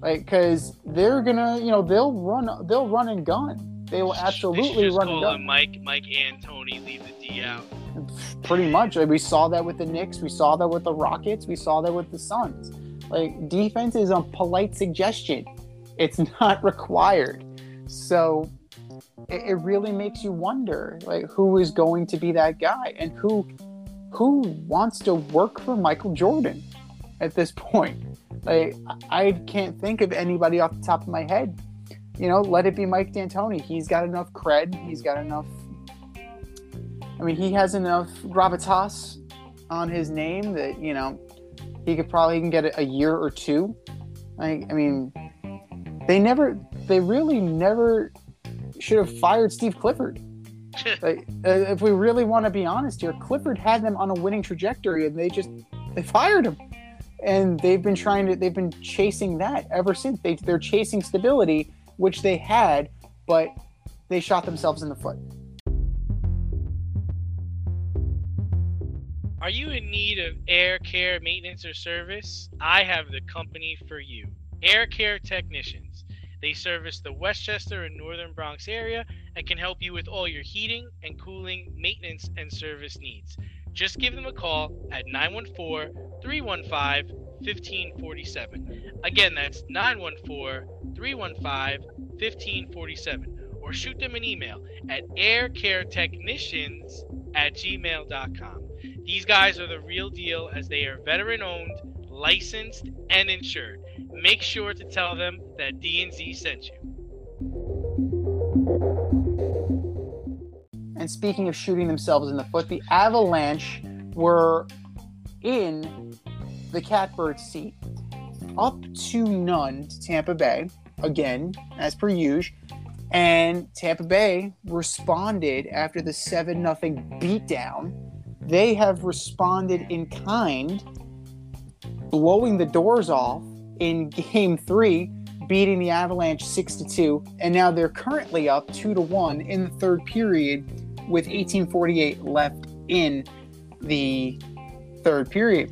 Like, because they're gonna, you know, they'll run, they'll run and gun. They will absolutely just run and him gun. Mike Mike Tony leave the D out. Pretty much. Like, we saw that with the Knicks. We saw that with the Rockets. We saw that with the Suns. Like defense is a polite suggestion. It's not required. So it, it really makes you wonder, like who is going to be that guy and who who wants to work for Michael Jordan at this point. Like I can't think of anybody off the top of my head. You know, let it be Mike D'Antoni. He's got enough cred. He's got enough. I mean, he has enough gravitas on his name that you know he could probably can get a year or two. Like, I mean, they never, they really never should have fired Steve Clifford. like, uh, if we really want to be honest here, Clifford had them on a winning trajectory, and they just they fired him. And they've been trying to, they've been chasing that ever since. They, they're chasing stability, which they had, but they shot themselves in the foot. Are you in need of air care maintenance or service? I have the company for you. Air Care Technicians. They service the Westchester and Northern Bronx area and can help you with all your heating and cooling, maintenance, and service needs. Just give them a call at 914 315 1547. Again, that's 914 315 1547. Or shoot them an email at aircaretechnicians at gmail.com. These guys are the real deal as they are veteran owned, licensed, and insured. Make sure to tell them that D&Z sent you. And speaking of shooting themselves in the foot, the Avalanche were in the catbird seat, up to none to Tampa Bay, again, as per usual. And Tampa Bay responded after the 7 0 beatdown. They have responded in kind, blowing the doors off in game three, beating the Avalanche 6 2. And now they're currently up 2 to 1 in the third period with 1848 left in the third period.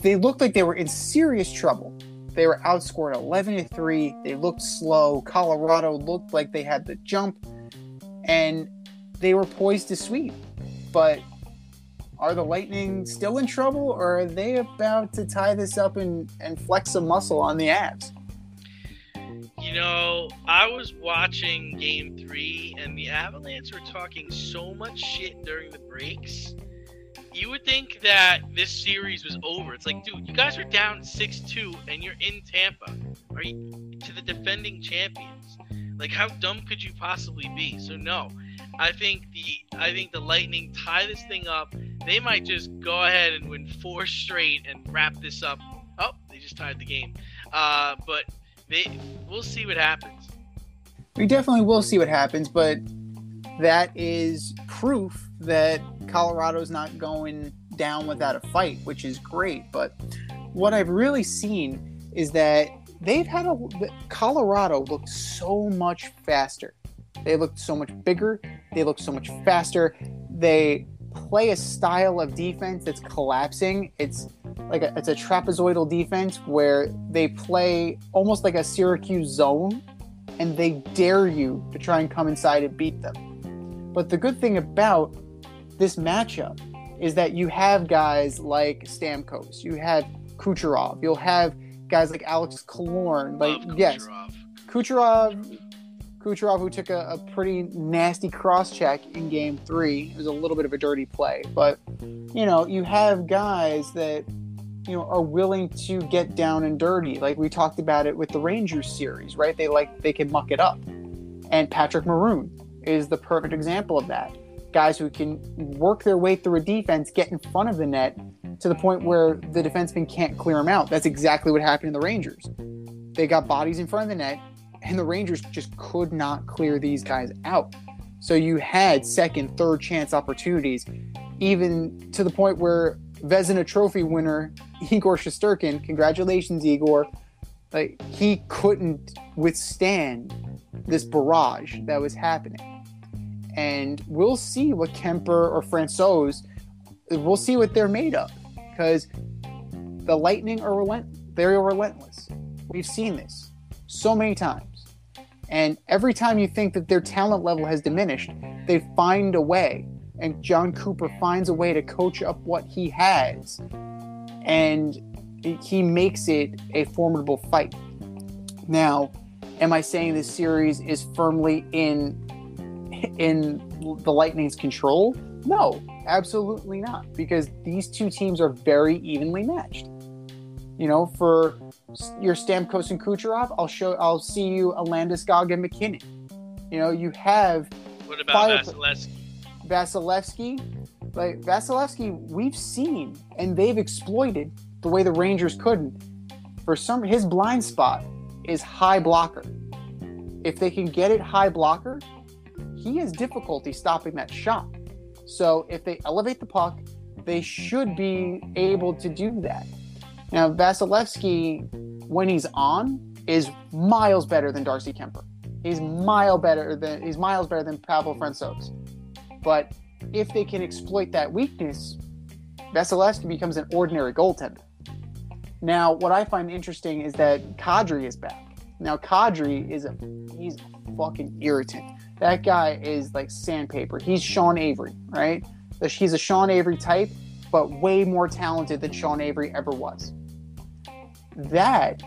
They looked like they were in serious trouble. They were outscored 11 to 3. They looked slow. Colorado looked like they had the jump and they were poised to sweep. But are the Lightning still in trouble or are they about to tie this up and, and flex some muscle on the Avs? You know, I was watching game three, and the Avalanche were talking so much shit during the breaks. You would think that this series was over. It's like, dude, you guys are down 6 2, and you're in Tampa. Are you to the defending champions? Like, how dumb could you possibly be? So, no. I think the I think the Lightning tie this thing up. They might just go ahead and win four straight and wrap this up. Oh, they just tied the game. Uh, but they we'll see what happens. We definitely will see what happens, but that is proof that Colorado's not going down without a fight, which is great. But what I've really seen is that they've had a Colorado looked so much faster. They looked so much bigger. They look so much faster. They play a style of defense that's collapsing. It's like a, it's a trapezoidal defense where they play almost like a Syracuse zone, and they dare you to try and come inside and beat them. But the good thing about this matchup is that you have guys like Stamkos, you have Kucherov, you'll have guys like Alex Killorn. Like yes, Kucherov. Kucherov, Kucherov, who took a, a pretty nasty cross check in game three. It was a little bit of a dirty play, but you know, you have guys that you know are willing to get down and dirty. Like we talked about it with the Rangers series, right? They like they can muck it up, and Patrick Maroon is the perfect example of that. Guys who can work their way through a defense, get in front of the net to the point where the defenseman can't clear them out. That's exactly what happened to the Rangers. They got bodies in front of the net, and the Rangers just could not clear these guys out. So you had second, third chance opportunities, even to the point where Vezina Trophy winner Igor Shesterkin, congratulations, Igor, like he couldn't withstand this barrage that was happening. And we'll see what Kuemper or Francouz, we'll see what they're made of, because the Lightning are relent, relentless. We've seen this so many times. And every time you think that their talent level has diminished, they find a way and Jon Cooper finds a way to coach up what he has, and he makes it a formidable fight. Now, am I saying this series is firmly in in the Lightning's control? No, absolutely not, because these two teams are very evenly matched. You know, for your Stamkos and Kucherov, I'll show, I'll see you a Landeskog and MacKinnon. You know, you have What about Vasilevskiy? Vasilevskiy. Like Vasilevskiy, we've seen and they've exploited the way the Rangers couldn't. For some, his blind spot is high blocker. If they can get it high blocker, he has difficulty stopping that shot. So if they elevate the puck, they should be able to do that. Now Vasilevskiy, when he's on, is miles better than Darcy Kuemper. He's mile better than he's miles better than Pavel Francouz. But if they can exploit that weakness, Vasilevskiy becomes an ordinary goaltender. Now, what I find interesting is that Kadri is back. Now, Kadri is a he's a fucking irritant. That guy is like sandpaper. He's Sean Avery, right? He's a Sean Avery type, but way more talented than Sean Avery ever was. That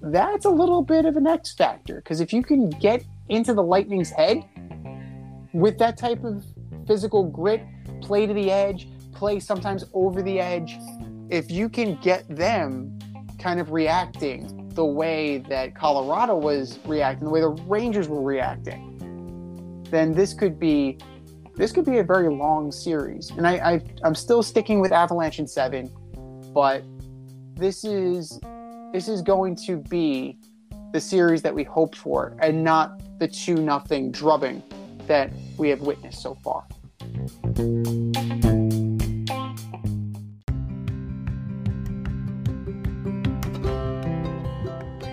that's a little bit of an X factor because if you can get into the Lightning's head with that type of physical grit, play to the edge, play sometimes over the edge, if you can get them kind of reacting the way that Colorado was reacting, the way the Rangers were reacting, then this could be this could be a very long series. And I, I I'm still sticking with Avalanche in seven, but this is this is going to be the series that we hoped for and not the two nothing drubbing that we have witnessed so far.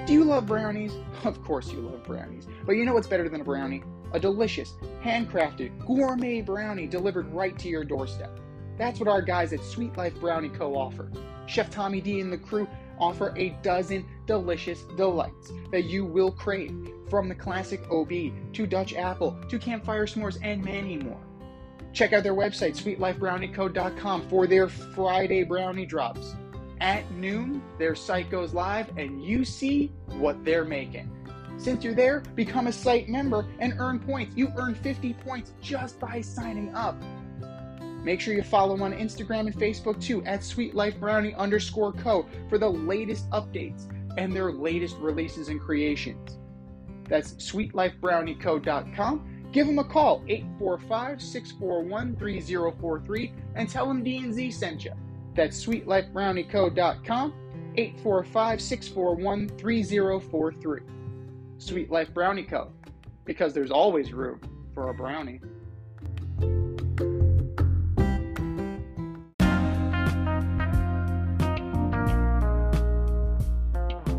Do you love brownies? Of course you love brownies. But you know what's better than a brownie? A delicious, handcrafted, gourmet brownie delivered right to your doorstep. That's what our guys at Sweet Life Brownie Co. offer. Chef Tommy D and the crew offer a dozen delicious delights that you will crave, from the classic OB to Dutch apple to campfire s'mores and many more. Check out their website, sweetlifebrownieco.com, for their Friday brownie drops. At noon, their site goes live and you see what they're making. Since you're there, become a site member and earn points. You earn 50 points just by signing up. Make sure you follow on Instagram and Facebook too at sweetlifebrownie underscore co for the latest updates and their latest releases and creations. That's sweetlifebrownieco.com. Give them a call, 845-641-3043, and tell them D&Z sent you. That's sweetlifebrownieco.com, 845-641-3043. Sweet Life Brownie Co. Because there's always room for a brownie.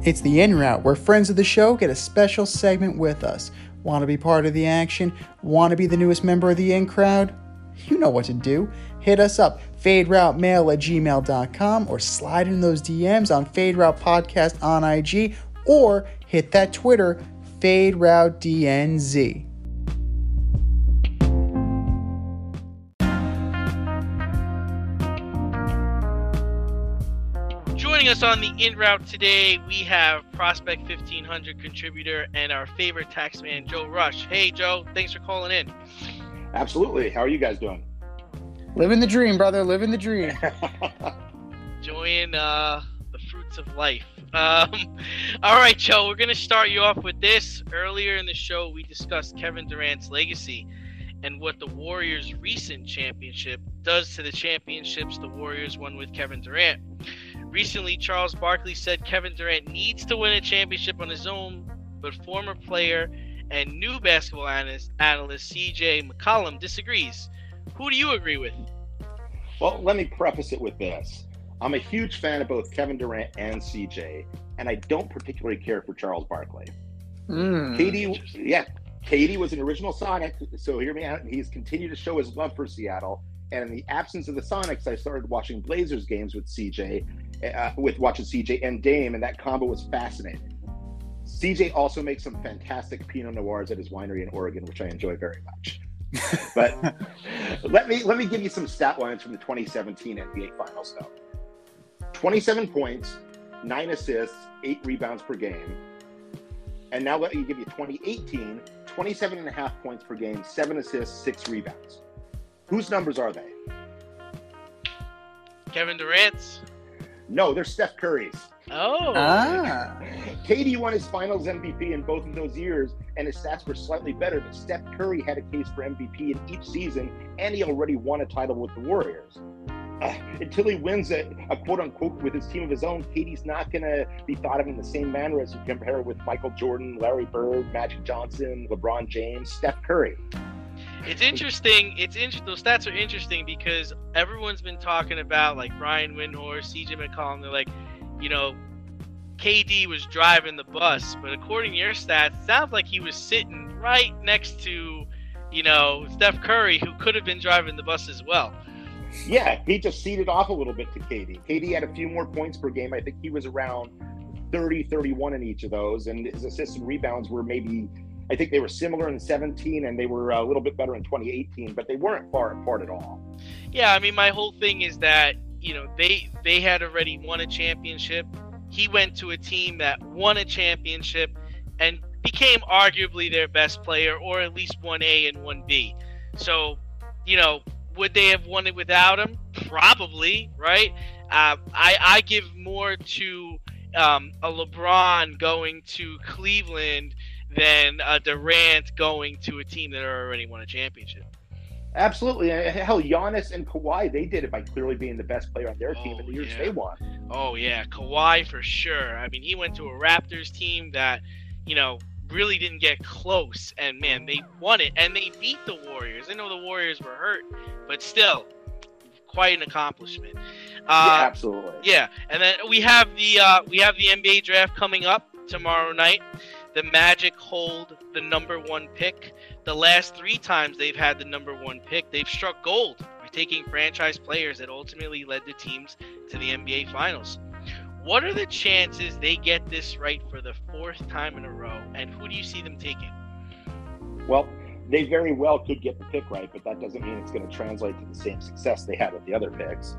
It's the in route where friends of the show get a special segment with us. Want to be part of the action? Want to be the newest member of the in crowd? You know what to do. Hit us up, faderoutemail at gmail.com, or slide in those DMs on Fade Route Podcast on IG, or hit that Twitter, Fade Route DNZ. Joining us on the in route today, we have Prospect 1500 contributor and our favorite taxman, Joe Rush. Hey, Joe, thanks for calling in. Absolutely. How are you guys doing? Living the dream, brother. Living the dream. Enjoying uh, the fruits of life. Um, all right, Joe, we're going to start you off with this. Earlier in the show, we discussed Kevin Durant's legacy and what the Warriors' recent championship does to the championships the Warriors won with Kevin Durant. Recently, Charles Barkley said Kevin Durant needs to win a championship on his own, but former player and new basketball analyst, analyst CJ McCollum disagrees. Who do you agree with? well, let me preface it with this. I'm a huge fan of both Kevin Durant and CJ, and I don't particularly care for Charles Barkley. Mm. Katie, yeah, Katie was an original Sonic, so hear me out. He's continued to show his love for Seattle. And in the absence of the Sonics, I started watching Blazers games with CJ, uh, with watching CJ and Dame, and that combo was fascinating. CJ also makes some fantastic Pinot Noirs at his winery in Oregon, which I enjoy very much. But let me let me give you some stat lines from the 2017 NBA Finals though. 27 points, nine assists, eight rebounds per game. And now let me give you 2018, 27 and a half points per game, seven assists, six rebounds. Whose numbers are they? Kevin Durant's. No, they're Steph Curry's. Oh. Ah. KD won his finals MVP in both of those years, and his stats were slightly better, but Steph Curry had a case for MVP in each season, and he already won a title with the Warriors. Uh, until he wins a, a quote unquote with his team of his own, KD's not going to be thought of in the same manner as you compare with Michael Jordan, Larry Bird, Magic Johnson, LeBron James, Steph Curry. It's interesting. It's interesting. Those stats are interesting because everyone's been talking about like Brian Windhorst, CJ McCollum. They're like, you know, KD was driving the bus, but according to your stats, it sounds like he was sitting right next to, you know, Steph Curry, who could have been driving the bus as well. Yeah, he just ceded off a little bit to KD. KD had a few more points per game. I think he was around 30, 31 in each of those, and his assists and rebounds were maybe. I think they were similar in 17 and they were uh, a little bit better in 2018, but they weren't far apart at all. Yeah, I mean, my whole thing is that you know they they had already won a championship. He went to a team that won a championship and became arguably their best player, or at least one A and one B. So, you know, would they have won it without him? Probably, right? Uh, I I give more to um, a LeBron going to Cleveland than a Durant going to a team that already won a championship. Absolutely. Hell, Giannis and Kawhi, they did it by clearly being the best player on their team in Oh, the years yeah. they won. Oh yeah, Kawhi for sure. I mean, he went to a Raptors team that, you know, really didn't get close, and man, they won it, and they beat the Warriors. I know the Warriors were hurt, but still, quite an accomplishment. yeah, Uh, absolutely. yeah, and then we have the uh, we have the NBA draft coming up tomorrow night. The Magic hold the number one pick. The last three times they've had the number one pick, they've struck gold by taking franchise players that ultimately led the teams to the NBA Finals. What are the chances they get this right for the fourth time in a row? And who do you see them taking? Well, they very well could get the pick right, but that doesn't mean it's going to translate to the same success they had with the other picks.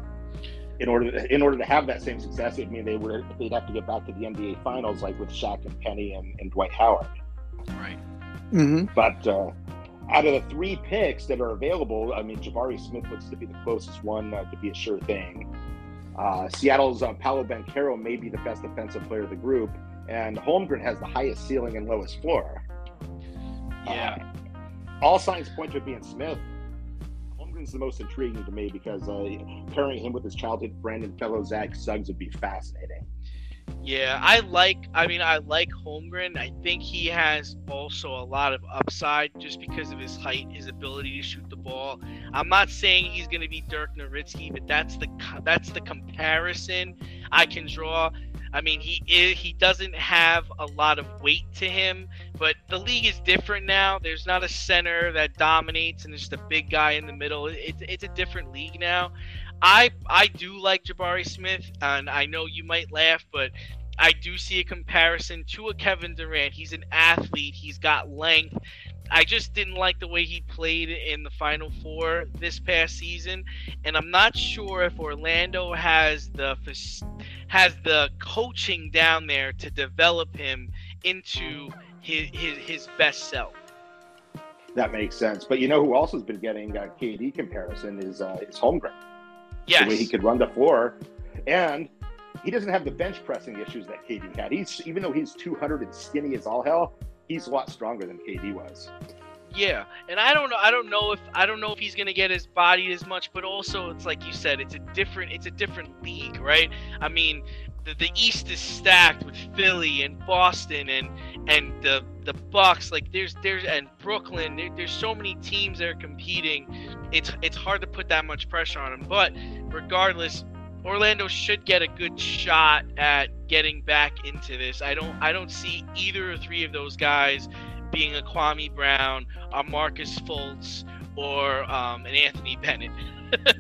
In order to, in order to have that same success, it would mean they would they'd have to get back to the NBA Finals like with Shaq and Penny and, and Dwight Howard. Right. hmm But uh, out of the three picks that are available, I mean, Jabari Smith looks to be the closest one uh, to be a sure thing. Uh, Seattle's uh, Paolo Banchero may be the best defensive player of the group, and Holmgren has the highest ceiling and lowest floor. Yeah. Uh, all signs point to it being Smith. Holmgren's the most intriguing to me because uh, pairing him with his childhood friend and fellow Zag Suggs would be fascinating. Yeah, I like. I mean, I like Holmgren. I think he has also a lot of upside just because of his height, his ability to shoot the ball. I'm not saying he's going to be Dirk Nowitzki, but that's the that's the comparison I can draw. I mean, he is, he doesn't have a lot of weight to him, but the league is different now. There's not a center that dominates and there's a big guy in the middle. It's it's a different league now. I I do like Jabari Smith, and I know you might laugh, but I do see a comparison to a Kevin Durant. He's an athlete. He's got length. I just didn't like the way he played in the Final Four this past season, and I'm not sure if Orlando has the has the coaching down there to develop him into his his, his best self. That makes sense. But you know who also has been getting a KD comparison is uh, is. Yes. the way he could run the floor, and he doesn't have the bench pressing issues that KD had. He's even though he's 200 and skinny as all hell, he's a lot stronger than KD was. Yeah, and I don't know. I don't know if I don't know if he's gonna get his body as much, but also it's like you said, it's a different it's a different league, right? I mean, the, the East is stacked with Philly and Boston and and the the Bucks. Like there's there's and Brooklyn. There, there's so many teams that are competing. It's it's hard to put that much pressure on them. But regardless, Orlando should get a good shot at getting back into this. I don't I don't see either or three of those guys being a Kwame Brown, a Marcus Fultz, or um, an Anthony Bennett.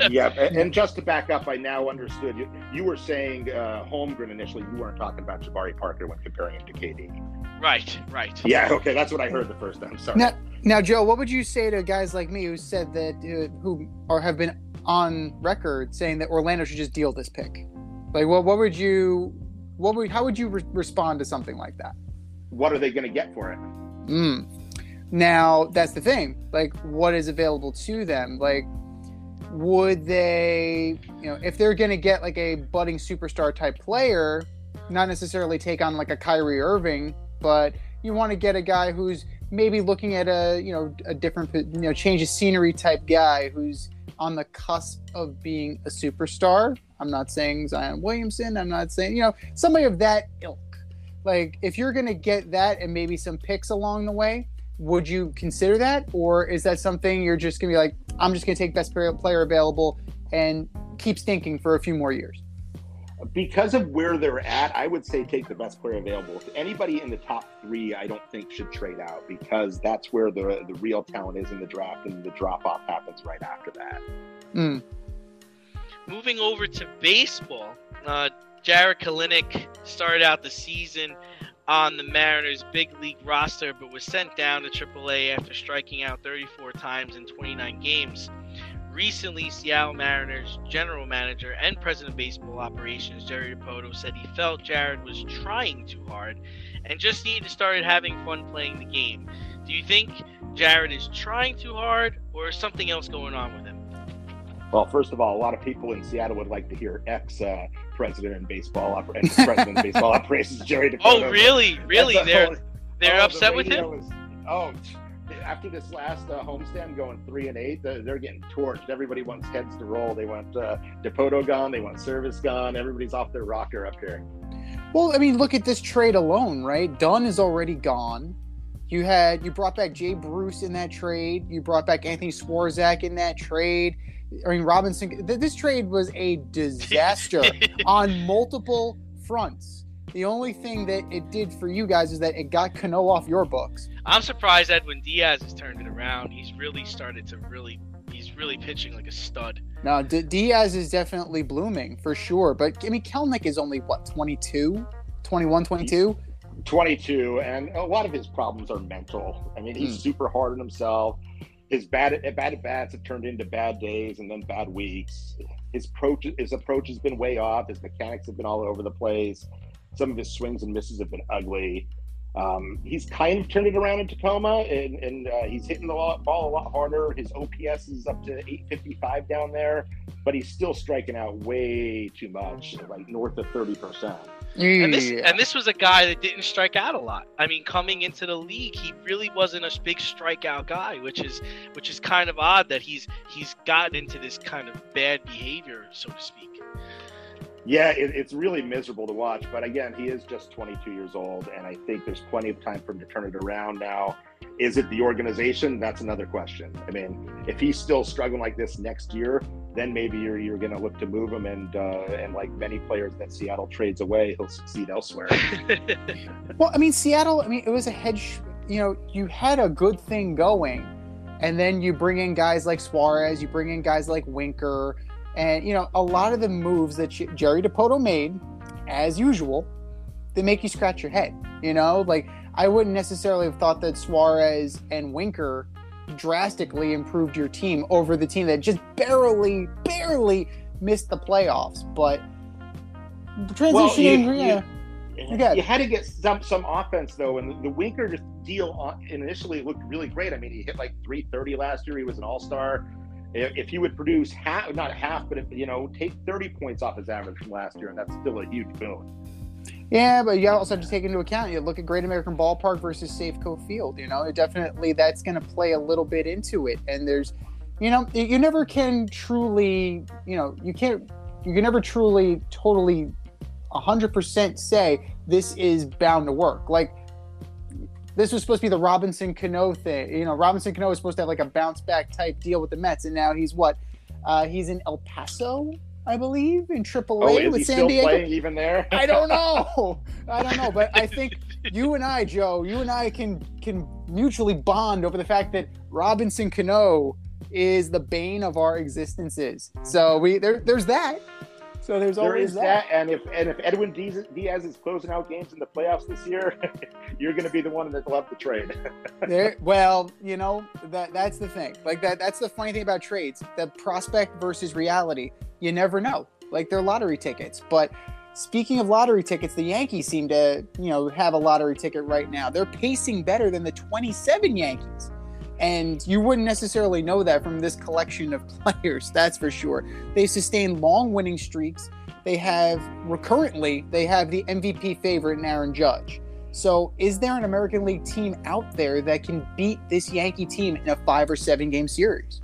Yeah, and, and just to back up, I now understood you. You were saying uh, Holmgren initially. You weren't talking about Jabari Parker when comparing him to KD. Right, right. Yeah, okay, that's what I heard the first time. Sorry. Now, Now, Joe, what would you say to guys like me who said that, uh, who or have been on record saying that Orlando should just deal this pick? Like, what what would you, what would, how would you re- respond to something like that? What are they going to get for it? Mm. Now, that's the thing. Like, what is available to them? Like, would they, you know, if they're going to get like a budding superstar type player, not necessarily take on like a Kyrie Irving, but you want to get a guy who's maybe looking at a, you know, a different, you know, change of scenery type guy who's on the cusp of being a superstar. I'm not saying Zion Williamson. I'm not saying, you know, somebody of that ilk. Like, if you're going to get that and maybe some picks along the way, would you consider that? Or is that something you're just going to be like, I'm just going to take best player player available and keep stinking for a few more years? Because of where they're at, I would say take the best player available. If Anybody in the top three, I don't think should trade out because that's where the the real talent is in the draft, and the drop off happens right after that. Mm. Moving over to baseball, uh, Jarred Kelenic started out the season on the Mariners' big league roster, but was sent down to AAA after striking out 34 times in 29 games. Recently, Seattle Mariners general manager and president of baseball operations Jerry Dipoto said he felt Jarred was trying too hard and just needed to start having fun playing the game. Do you think Jarred is trying too hard, or is something else going on with him? Well, first of all, a lot of people in Seattle would like to hear ex uh, president in baseball oper- ex-president of baseball operations Jerry Dipoto. Oh, really? Really? The They're whole- they're oh, the upset with him. radio is- oh, after this last uh, homestand going three and eight, they're, they're getting torched. Everybody wants heads to roll. They want uh, Dipoto gone. They want Servais gone. Everybody's off their rocker up here. Well, I mean, look at this trade alone, right? Dunn is already gone. You had you brought back Jay Bruce in that trade. You brought back Anthony Swarzak in that trade. I mean, Robinson. th- This trade was a disaster on multiple fronts. The only thing that it did for you guys is that it got Cano off your books. I'm surprised Edwin Diaz has turned it around. He's really started to really. He's really pitching like a stud. Now, D- Diaz is definitely blooming for sure, but I mean, Kelenic is only what 22, 21, 22. 22, and a lot of his problems are mental. I mean, he's Hmm. super hard on himself. His bad bad at bats have turned into bad days and then bad weeks. His approach his approach has been way off. His mechanics have been all over the place. Some of his swings and misses have been ugly. Um, he's kind of turned it around in Tacoma, and, and uh, he's hitting the ball a lot harder. His OPS is up to 855 down there, but he's still striking out way too much, like north of 30 percent. And this and this was a guy that didn't strike out a lot. I mean, coming into the league, he really wasn't a big strikeout guy, which is which is kind of odd that he's he's gotten into this kind of bad behavior, so to speak. Yeah, it, it's really miserable to watch. But again, he is just 22 years old, and I think there's plenty of time for him to turn it around now. Is it the organization? That's another question. I mean, if he's still struggling like this next year, then maybe you're you're going to look to move him, and uh, and like many players that Seattle trades away, he'll succeed elsewhere. Well, I mean, Seattle. I mean, it was a hedge. You know, you had a good thing going, and then you bring in guys like Suarez. You bring in guys like Winker, and you know, a lot of the moves that Jerry Dipoto made, as usual, they make you scratch your head. You know, like I wouldn't necessarily have thought that Suarez and Winker drastically improved your team over the team that just barely, barely missed the playoffs. But transitioning, you- yeah. You, it. had to get some some offense though, and the, the Winker just deal on, initially looked really great. I mean, he hit like 330 last year. He was an All Star. If, if he would produce half, not half, but if, you know, take 30 points off his average from last year, and that's still a huge boon. Yeah, but you also have to take into account you look at Great American Ballpark versus Safeco Field. You know, definitely that's going to play a little bit into it. And there's, you know, you never can truly, you know, you can't, you can never truly, totally, hundred percent say this is bound to work. Like this was supposed to be the Robinson Cano thing. You know, Robinson Cano was supposed to have like a bounce back type deal with the Mets, and now he's what? Uh, he's in El Paso, I believe, in AAA Oh, with San Diego. even there? I don't know. I don't know, but I think you and I, Joe, you and I can can mutually bond over the fact that Robinson Cano is the bane of our existences. So we there there's that. So there's There always is that. that, and if and if Edwin Diaz, Diaz is closing out games in the playoffs this year, you're going to be the one that love the trade. There, well, you know that that's the thing. Like that, that's the funny thing about trades: the prospect versus reality. You never know. Like they're lottery tickets. But speaking of lottery tickets, the Yankees seem to, you know, have a lottery ticket right now. They're pacing better than the 27 Yankees, and you wouldn't necessarily know that from this collection of players. That's for sure. They sustain long winning streaks. They have recurrently they have the MVP favorite in Aaron Judge. So, is there an American League team out there that can beat this Yankee team in a five or seven game series?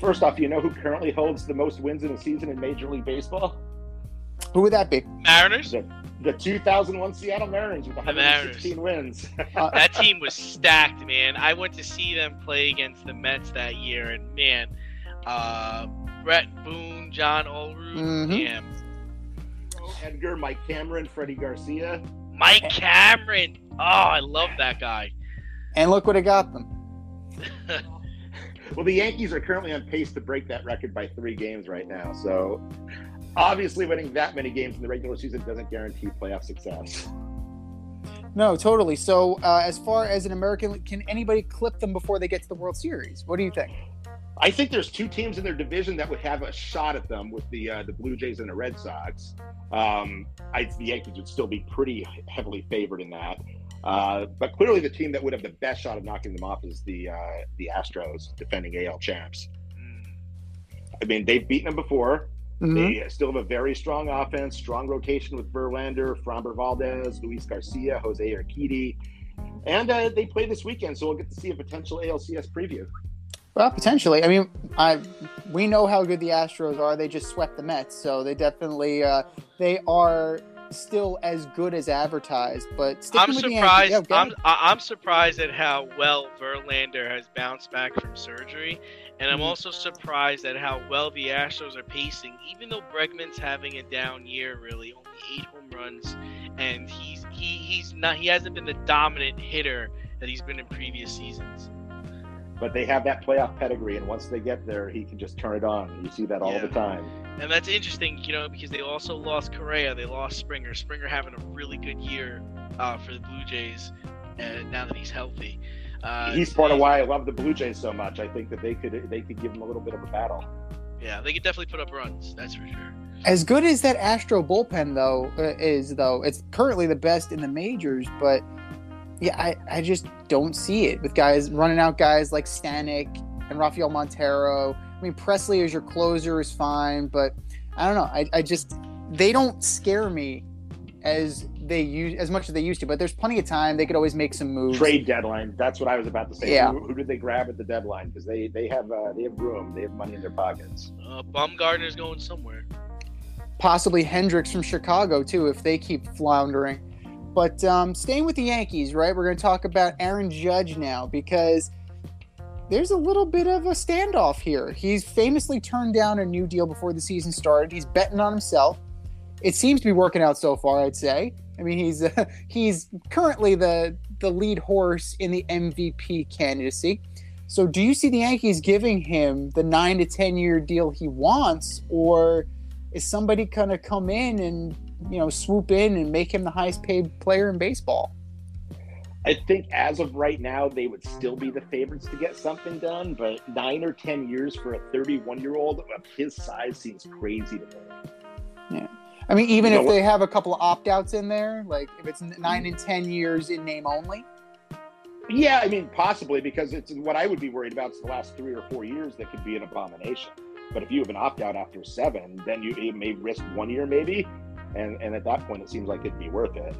First off, you know who currently holds the most wins in a season in Major League Baseball? Who would that be? Mariners. The, the 2001 Seattle Mariners with 116 wins. Uh, That team was stacked, man. I went to see them play against the Mets that year, and man, uh, Bret Boone, John Olerud, Mhm. damn. Edgar, Mike Cameron, Freddie Garcia. Mike Cameron. Oh, I love that guy. and look what it got them. Well, the Yankees are currently on pace to break that record by three games right now. So, obviously, winning that many games in the regular season doesn't guarantee playoff success. No, totally. So, uh, as far as an American, can anybody clip them before they get to the World Series? What do you think? I think there's two teams in their division that would have a shot at them with the uh, the Blue Jays and the Red Sox. Um, I, the Yankees would still be pretty heavily favored in that. Uh, but clearly, the team that would have the best shot of knocking them off is the uh, the Astros, defending AL champs. Mm. I mean, they've beaten them before. Mhm. They still have a very strong offense, strong rotation with Verlander, Framber Valdez, Luis Garcia, Jose Urquidy. And uh, they play this weekend, so we'll get to see a potential ALCS preview. Well, potentially. I mean, I we know how good the Astros are. They just swept the Mets, so they definitely uh, they are still as good as advertised. But I'm with the surprised. Yankees, yeah, I'm I'm surprised at how well Verlander has bounced back from surgery, and I'm Mhm. also surprised at how well the Astros are pacing. Even though Bregman's having a down year, really only eight home runs, and he's he he's not he hasn't been the dominant hitter that he's been in previous seasons. But they have that playoff pedigree, and once they get there, he can just turn it on. You see that all Yeah. the time. And that's interesting, you know, because they also lost Correa, they lost Springer. Springer having a really good year uh, for the Blue Jays uh, now that he's healthy. Uh, He's part of why I love the Blue Jays so much. I think that they could they could give him a little bit of a battle. Yeah, they could definitely put up runs. That's for sure. As good as that Astro bullpen though uh, is though, it's currently the best in the majors. But yeah, I, I just don't see it with guys running out guys like Stanek and Rafael Montero. I mean, Pressly as your closer is fine, but I don't know. I, I just they don't scare me as they use as much as they used to. But there's plenty of time. They could always make some moves. Trade deadline. That's what I was about to say. Yeah. Who, who did they grab at the deadline? Because they they have uh, they have room. They have money in their pockets. Uh, Baumgartner's going somewhere. possibly Hendricks from Chicago too if they keep floundering. But um, staying with the Yankees, right? We're going to talk about Aaron Judge now because there's a little bit of a standoff here. He's famously turned down a new deal before the season started. He's betting on himself. It seems to be working out so far, I'd say. I mean, he's uh, he's currently the the lead horse in the MVP candidacy. So, do you see the Yankees giving him the nine to ten year deal he wants, or is somebody going to come in and you know swoop in and make him the highest paid player in baseball? I think as of right now, they would still be the favorites to get something done. But nine or ten years for a 31 year old of his size seems crazy to me. I mean, even You know if they have a couple of opt outs in there, like if it's nine and ten years in name only. Yeah, I mean, possibly because it's what I would be worried about is the last three or four years that could be an abomination. But if you have an opt out after seven, then you, you may risk one year maybe, and and at that point, it seems like it'd be worth it.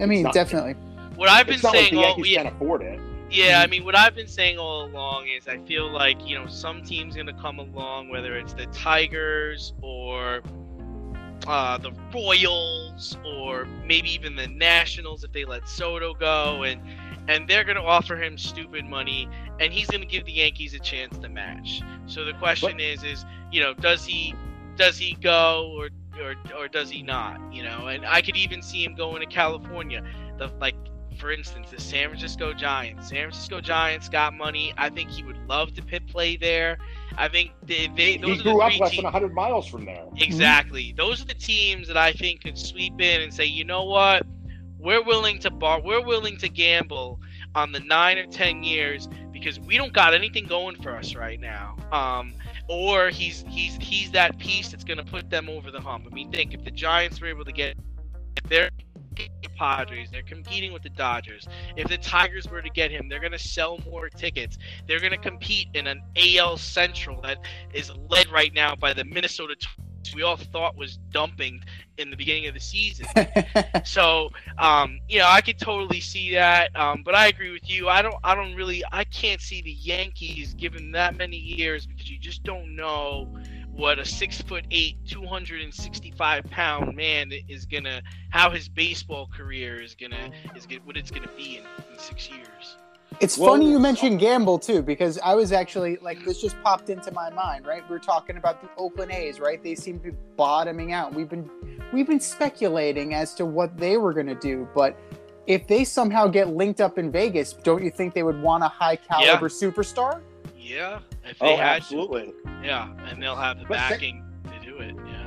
I mean, not- definitely. What I've been It's not like saying the all yeah, can't afford it. yeah, mm-hmm. I mean, what I've been saying all along is I feel like you know some teams gonna come along, whether it's the Tigers or uh, the Royals or maybe even the Nationals if they let Soto go, and and they're gonna offer him stupid money, and he's gonna give the Yankees a chance to match. So the question But- is, is you know, does he does he go or or or does he not? You know, and I could even see him going to California. The like for instance, the San Francisco Giants. San Francisco Giants got money. I think he would love to pit play there. I think they, they those he are the grew up less teams. than 100 miles from there. Exactly. Those are the teams that I think could sweep in and say, you know what, we're willing to bar, we're willing to gamble on the nine or ten years because we don't got anything going for us right now. Um, or he's he's he's that piece that's going to put them over the hump. I mean, think if the Giants were able to get, if they're the Padres, they're competing with the Dodgers. If the Tigers were to get him, they're going to sell more tickets. They're going to compete in an AL Central that is led right now by the Minnesota Twins, we all thought was dumping in the beginning of the season. so, um, you know, I could totally see that. Um, but I agree with you. I don't. I don't really. I can't see the Yankees given that many years because you just don't know what a six foot eight, two hundred and sixty five pound man is gonna. How his baseball career is gonna is gonna, what it's gonna be in, in six years. It's Well- funny you mentioned gamble too, because I was actually like this just popped into my mind, right? We are talking about the Oakland A's, right? They seem to be bottoming out. We've been we've been speculating as to what they were gonna do, but if they somehow get linked up in Vegas, don't you think they would want a high caliber superstar? Yeah, if they Oh, had absolutely. to. Yeah, and they'll have the But say- backing to do it. Yeah.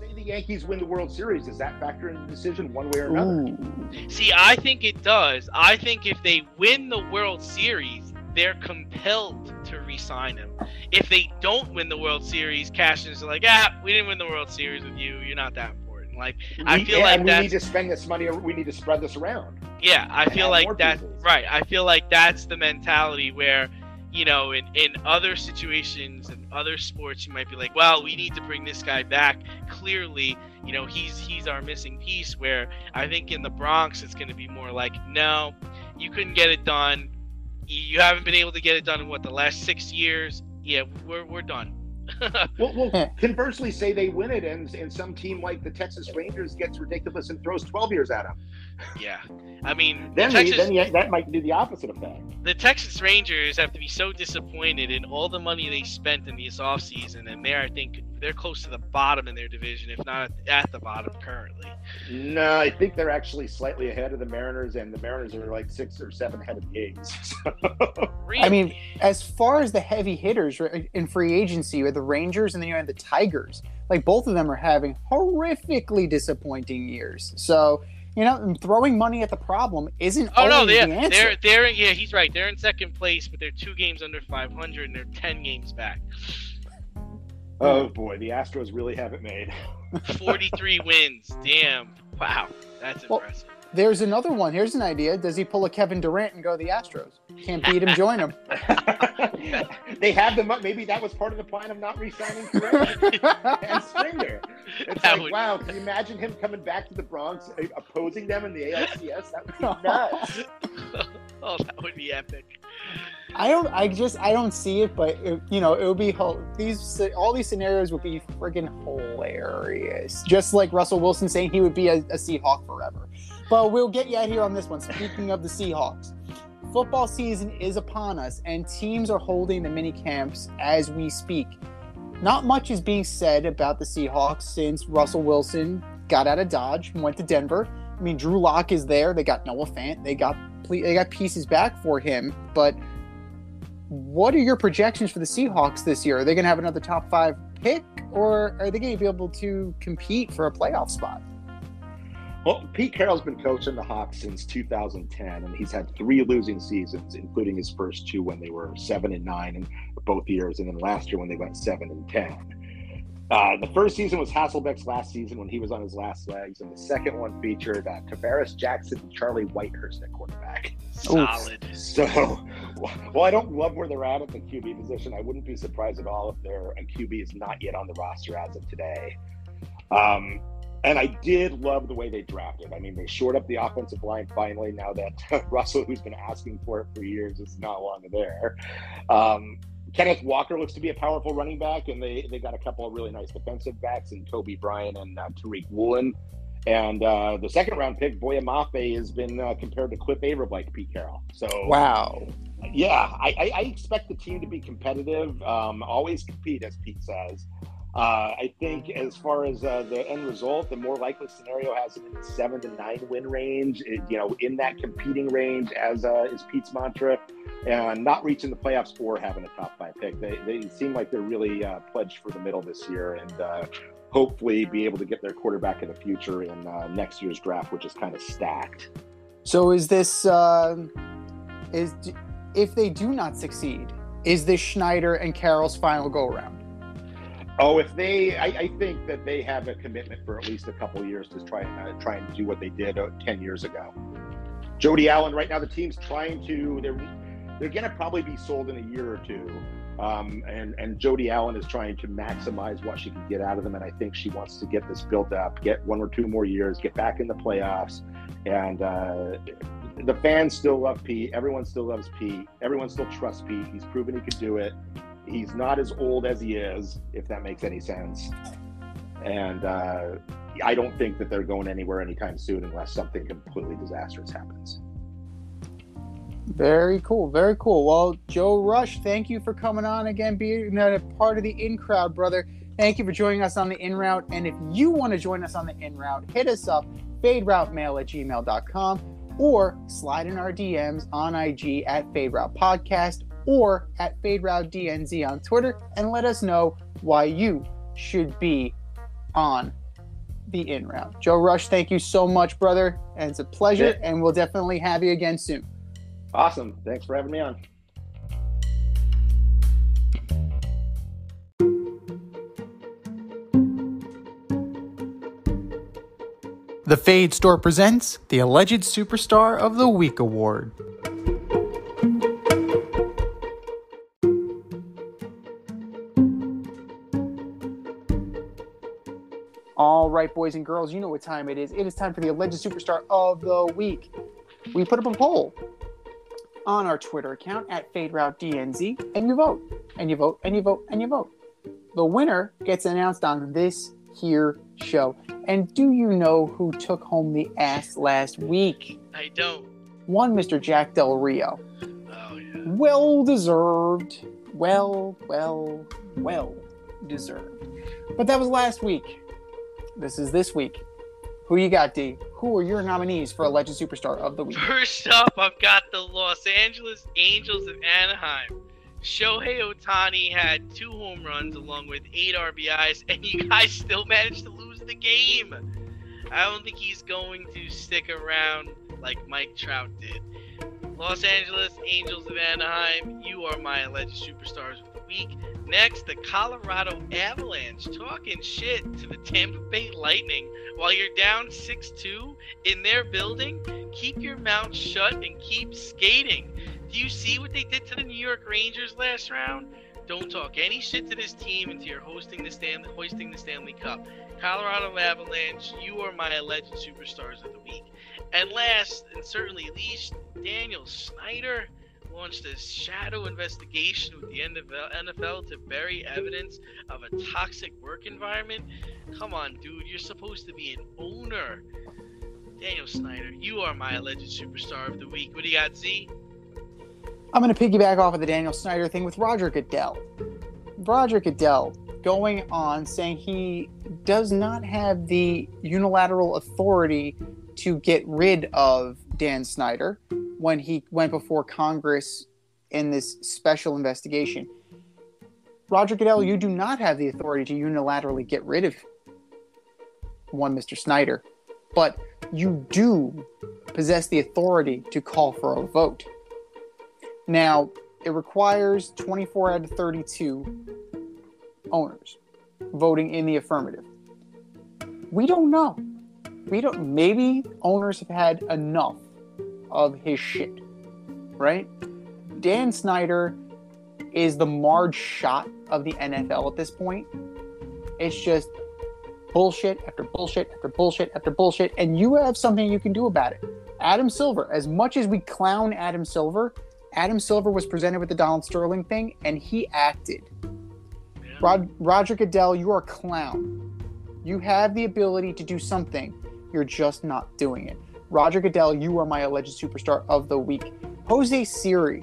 Say the Yankees win the World Series. Does that factor in the decision one way or another? Ooh. See, I think it does. I think if they win the World Series, they're compelled to re-sign him. If they don't win the World Series, Cashins are like, ah, we didn't win the World Series with you. You're not that important. Like, I feel yeah, like and we need to spend this money. We need to spread this around. yeah, I feel like more that. pieces. Right. I feel like that's the mentality where, you know, in in other situations and other sports, you might be like, well, we need to bring this guy back. Clearly, you know, he's he's our missing piece. Where I think in the Bronx, it's going to be more like, no, you couldn't get it done. You haven't been able to get it done in what the last six years. Yeah, we're we're done. Well, well conversely, say they win it, and, and some team like the Texas Rangers gets ridiculous and throws 12 years at them. yeah, I mean, Then, the Texas, then yeah, that might do the opposite effect. the Texas Rangers have to be so disappointed in all the money they spent in this offseason, and they're, I think, they're close to the bottom in their division, if not at the bottom currently. No, I think they're actually slightly ahead of the Mariners, and the Mariners are like six or seven ahead of the A's. Really? I mean, as far as the heavy hitters in free agency, you have the Rangers and then you have the Tigers. Like both of them are having horrifically disappointing years. So you know, throwing money at the problem isn't oh no, always they're the answer. they're they're yeah, he's right. They're in second place, but they're two games under 500, and they're 10 games back. Oh boy, the Astros really haven't made. 43 wins. Damn. Wow, that's Well, impressive. There's another one. Here's an idea. Does he pull a Kevin Durant and go to the Astros? Can't beat him, join him. they have them up. maybe that was part of the plan of not re-signing Correa and Springer. It's That like, would- wow, can you imagine him coming back to the Bronx, uh, opposing them in the ALCS? That would be nuts. oh, that would be epic. I don't. I just. I don't see it, but it, you know, it would be these. All these scenarios would be friggin' hilarious. Just like Russell Wilson saying he would be a, a Seahawk forever. But we'll get you out here on this one. Speaking of the Seahawks, football season is upon us, and teams are holding the mini camps as we speak. Not much is being said about the Seahawks since Russell Wilson got out of Dodge and went to Denver. I mean, Drew Lock is there. They got Noah Fant. They got they got pieces back for him. But what are your projections for the Seahawks this year? Are they going to have another top five pick, or are they going to be able to compete for a playoff spot? Well, Pete Carroll's been coaching the Hawks since 2010, and he's had three losing seasons, including his first two when they were seven and nine in both years, and then last year when they went seven and ten. Uh, the first season was Hasselbeck's last season when he was on his last legs, and the second one featured uh, Tarvaris Jackson and Charlie Whitehurst at quarterback. Solid. So, well, I don't love where they're at at the QB position. I wouldn't be surprised at all if their a QB is not yet on the roster as of today. Um, and I did love the way they drafted. I mean, they shored up the offensive line finally. Now that Russell, who's been asking for it for years, is not longer there. Um, Kenneth Walker looks to be a powerful running back, and they they got a couple of really nice defensive backs in Coby Bryant and uh, Tariq Woolen. And uh, the second round pick, Boye Mafe, has been uh, compared to Cliff Avril like Pete Carroll. So Wow. yeah, I, I, I expect the team to be competitive, um, always compete, as Pete says. Uh, I think as far as uh, the end result, the more likely scenario has in the seven to nine win range. It- you know, in that competing range, as uh, is Pete's mantra, and not reaching the playoffs or having a top five pick. They, they seem like they're really uh, pledged for the middle this year, and uh, hopefully be able to get their quarterback of the future in uh, next year's draft, which is kind of stacked. So is this uh, is if they do not succeed, is this Schneider and Carroll's final go around? Oh, if they, I, I think that they have a commitment for at least a couple years to try uh, try and do what they did uh, ten years ago. Jody Allen, right now, the team's trying to. They're they're going to probably be sold in a year or two, um, and and Jody Allen is trying to maximize what she can get out of them, and I think she wants to get this built up, get one or two more years, get back in the playoffs, and uh, the fans still love Pete. Everyone still loves Pete. Everyone still trusts Pete. He's proven he could do it. He's not as old as he is, if that makes any sense. And uh, I don't think that they're going anywhere anytime soon unless something completely disastrous happens. Very cool, very cool. Well, Joe Rush, thank you for coming on again, being a part of the in crowd, brother. Thank you for joining us on the in route. And if you want to join us on the in route, hit us up, faderoutemail at gmail.com, or slide in our DMs on IG at Fade Route Podcast or at Fade Route DNZ on Twitter and let us know why you should be on the in route. Joe Rush, thank you so much, brother. And it's a pleasure, Yeah. and we'll definitely have you again soon. Awesome. Thanks for having me on. The Fade Store presents the Alleged Superstar of the Week Award. All right, boys and girls, you know what time it is. It is time for the Alleged Superstar of the Week. We put up a poll on our Twitter account at FadeRouteDNZ, and you vote, and you vote, and you vote, and you vote. The winner gets announced on this here show. And do you know who took home the ass last week? I don't. One Mr. Jack Del Rio. Oh yeah. Well deserved. Well, well, well deserved. But that was last week. This is this week. Who you got, D? Who are your nominees for a Alleged Superstar of the Week? First up, I've got the Los Angeles Angels of Anaheim. Shohei Ohtani had two home runs along with eight RBIs, and you guys still managed to lose the game. I don't think he's going to stick around like Mike Trout did. Los Angeles Angels of Anaheim, you are my alleged superstars of the week. Next, the Colorado Avalanche talking shit to the Tampa Bay Lightning while you're down 6 2 in their building. Keep your mouth shut and keep skating. Do you see what they did to the New York Rangers last round? Don't talk any shit to this team until you're hosting the Stanley, hoisting the Stanley Cup. Colorado Avalanche, you are my alleged superstars of the week. And last, and certainly least, Daniel Snyder launched a shadow investigation with the NFL to bury evidence of a toxic work environment. Come on, dude, you're supposed to be an owner. Daniel Snyder, you are my alleged superstar of the week. What do you got, Z? I'm going to piggyback off of the Daniel Snyder thing with Roger Goodell. Roger Goodell going on saying he does not have the unilateral authority to get rid of Dan Snyder when he went before Congress in this special investigation. Roger Goodell, you do not have the authority to unilaterally get rid of one Mr. Snyder, but you do possess the authority to call for a vote. Now, it requires 24 out of 32 owners voting in the affirmative. We don't know. We don't maybe owners have had enough of his shit. Right? Dan Snyder is the Marge Schott of the NFL at this point. It's just bullshit after bullshit after bullshit after bullshit, and you have something you can do about it. Adam Silver, as much as we clown Adam Silver, Adam Silver was presented with the Donald Sterling thing, and he acted. Rod, Roger Goodell, you are a clown. You have the ability to do something. You're just not doing it. Roger Goodell, you are my alleged superstar of the week. Jose Siri,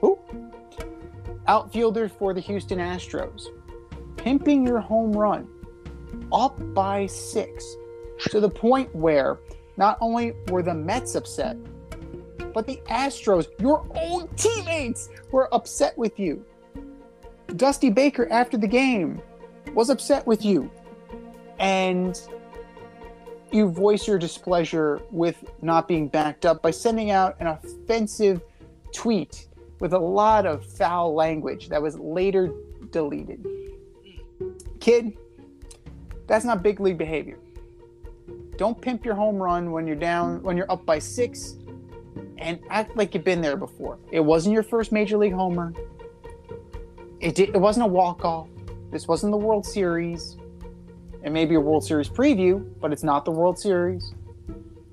who? Outfielder for the Houston Astros. pimping your home run up by six to the point where not only were the Mets upset, but the Astros, your own teammates, were upset with you. Dusty Baker, after the game, was upset with you. And you voice your displeasure with not being backed up by sending out an offensive tweet with a lot of foul language that was later deleted. Kid, that's not big league behavior. Don't pimp your home run when you're down, when you're up by six, and act like you've been there before. It wasn't your first major league homer. It did, it wasn't a walk off. This wasn't the World Series. It may be a World Series preview, but it's not the World Series.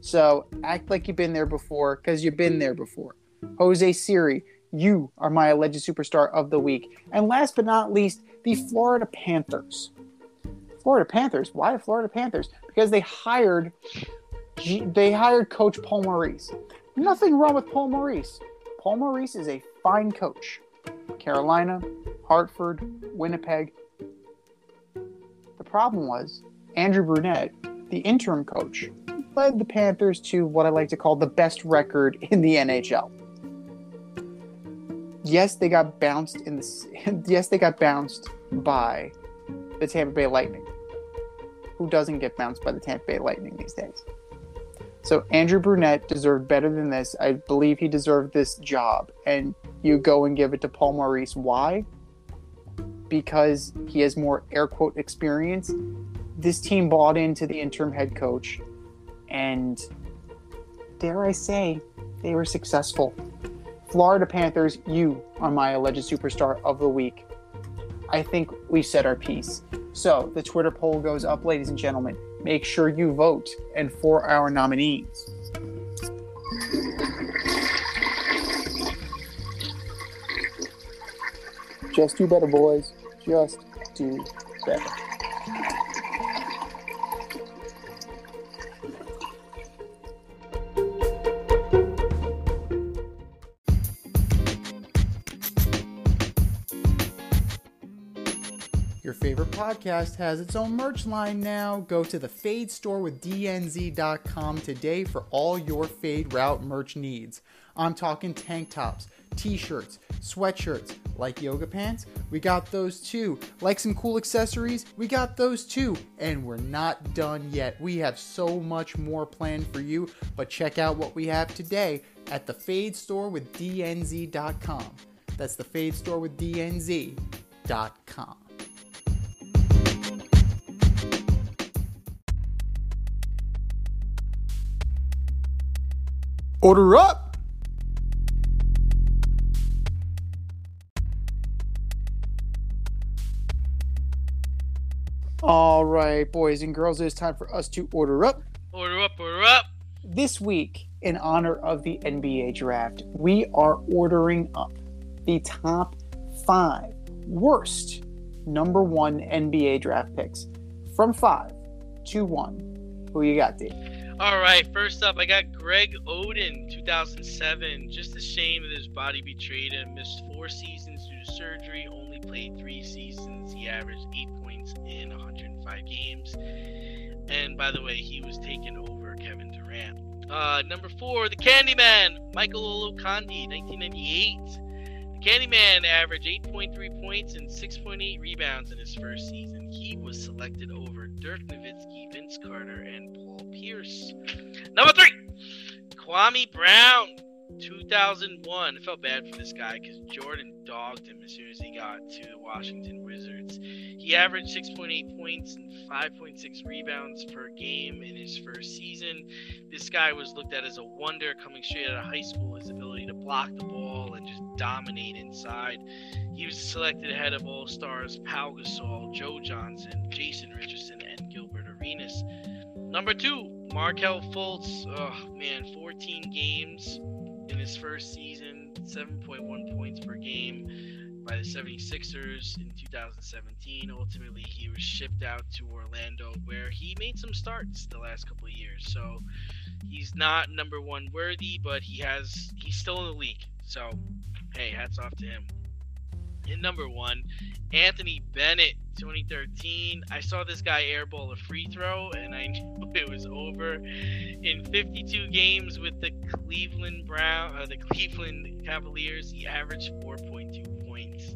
So act like you've been there before because you've been there before. Jose Siri, you are my alleged superstar of the week. And last but not least, the Florida Panthers. Florida Panthers. Why the Florida Panthers? Because they hired they hired Coach Paul Maurice. Nothing wrong with Paul Maurice. Paul Maurice is a fine coach. Carolina, Hartford, Winnipeg. The problem was Andrew Brunette, the interim coach, led the Panthers to what I like to call the best record in the NHL. Yes, they got bounced in the yes, they got bounced by the Tampa Bay Lightning. Who doesn't get bounced by the Tampa Bay Lightning these days? So Andrew Brunette deserved better than this. I believe he deserved this job. And you go and give it to Paul Maurice. Why? Because he has more air quote experience. This team bought into the interim head coach. And dare I say, they were successful. Florida Panthers, you are my alleged superstar of the week. I think we said our piece. So the Twitter poll goes up, ladies and gentlemen. Make sure you vote and for our nominees. Just do better, boys. Just do better. Your favorite podcast has its own merch line now. Go to the Fade store with DNZ.com today for all your Fade Route merch needs. I'm talking tank tops, t shirts, sweatshirts, like yoga pants, we got those too. Like some cool accessories, we got those too. And we're not done yet. We have so much more planned for you, but check out what we have today at the Fade store with DNZ.com. That's the Fade store with DNZ.com. Order up! All right, boys and girls, it's time for us to order up. Order up, order up. This week, in honor of the NBA draft, we are ordering up the top five worst number one NBA draft picks from five to one. Who you got, Dave? All right, first up, I got Greg Oden, 2007. Just a shame that his body betrayed him. Missed four seasons due to surgery, only played three seasons. He averaged eight points in 105 games. And by the way, he was taken over Kevin Durant. Uh, number four, the Candyman, Michael Olowokandi, 1998. The Candyman averaged 8.3 points and 6.8 rebounds in his first season. He was selected over Dirk Nowitzki, Vince Carter, and Paul Pierce. Number three, Kwame Brown, 2001. I felt bad for this guy because Jordan dogged him as soon as he got to the Washington Wizards. He averaged 6.8 points and 5.6 rebounds per game in his first season. This guy was looked at as a wonder coming straight out of high school. His ability to block the ball and just dominate inside. He was selected ahead of All Stars Pau Gasol, Joe Johnson, Jason Richardson, and Gilbert Arenas. Number two, Markelle Fultz. Oh man, 14 games in his first season, 7.1 points per game by the 76ers in 2017. Ultimately, he was shipped out to Orlando, where he made some starts the last couple of years. So he's not number one worthy, but he has he's still in the league. So hey, hats off to him. Number one, Anthony Bennett, 2013. I saw this guy airball a free throw, and I knew it was over. In 52 games with the Cleveland Brown, uh, the Cleveland Cavaliers, he averaged 4.2 points.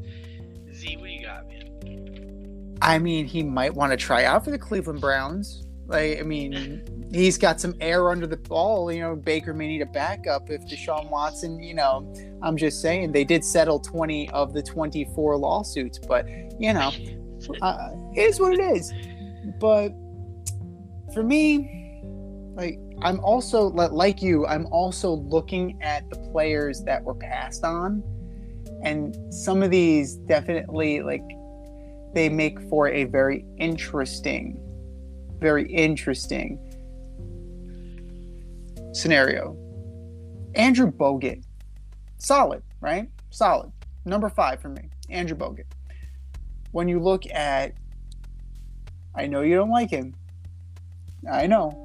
Z, what you got, man? I mean, he might want to try out for the Cleveland Browns. Like, I mean, he's got some air under the ball. You know, Baker may need a backup if Deshaun Watson, you know, I'm just saying they did settle 20 of the 24 lawsuits, but, you know, uh, it is what it is. But for me, like, I'm also, like you, I'm also looking at the players that were passed on. And some of these definitely, like, they make for a very interesting, very interesting scenario. Andrew Bogut, solid, right? Solid. Number five for me, Andrew Bogut. When you look at, I know you don't like him. I know.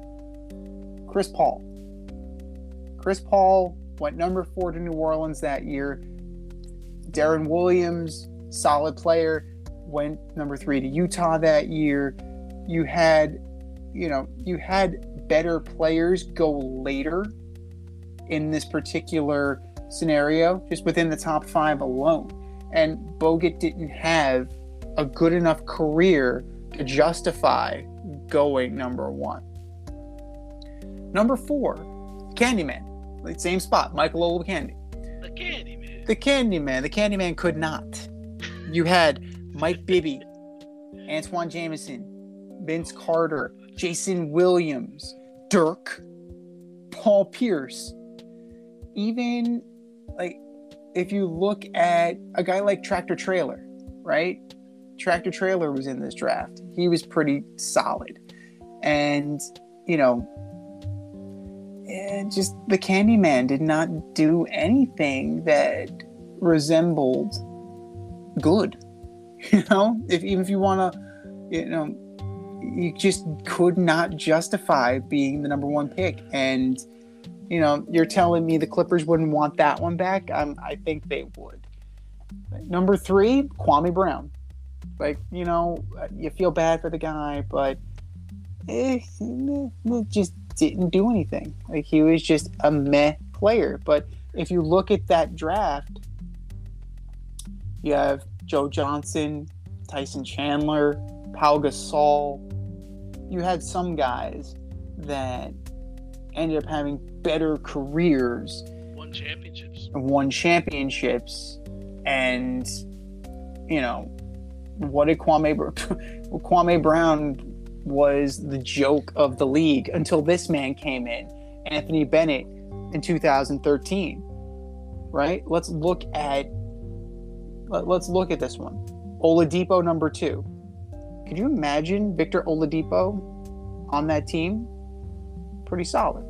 Chris Paul. Chris Paul went number four to New Orleans that year. Deron Williams, solid player, went number three to Utah that year. You had, you know, you had better players go later in this particular scenario, just within the top five alone. And Bogut didn't have a good enough career to justify going number one. Number four, Candyman, same spot, Michael. The Candy Man. The Candyman. The Candyman could not. You had Mike Bibby, Antawn Jamison, Vince Carter, Jason Williams, Dirk, Paul Pierce. Even like if you look at a guy like Tractor Traylor, right? Tractor Traylor was in this draft. He was pretty solid. And, you know, just the Candyman did not do anything that resembled good. You know, if even if you want to, you know, you just could not justify being the number one pick. And you know, you're telling me the Clippers wouldn't want that one back? Um, I think they would. Number three, Kwame Brown. Like you know, you feel bad for the guy, but eh, just didn't do anything. Like he was just a meh player. But if you look at that draft, you have Joe Johnson, Tyson Chandler, Pau Gasol. You had some guys that ended up having better careers Won championships. won championships. And, you know, what did Kwame, Kwame Brown was the joke of the league until this man came in, Anthony Bennett in 2013. Right? Let's look at let, us look at this one. Oladipo number 2. Could you imagine Victor Oladipo on that team? Pretty solid.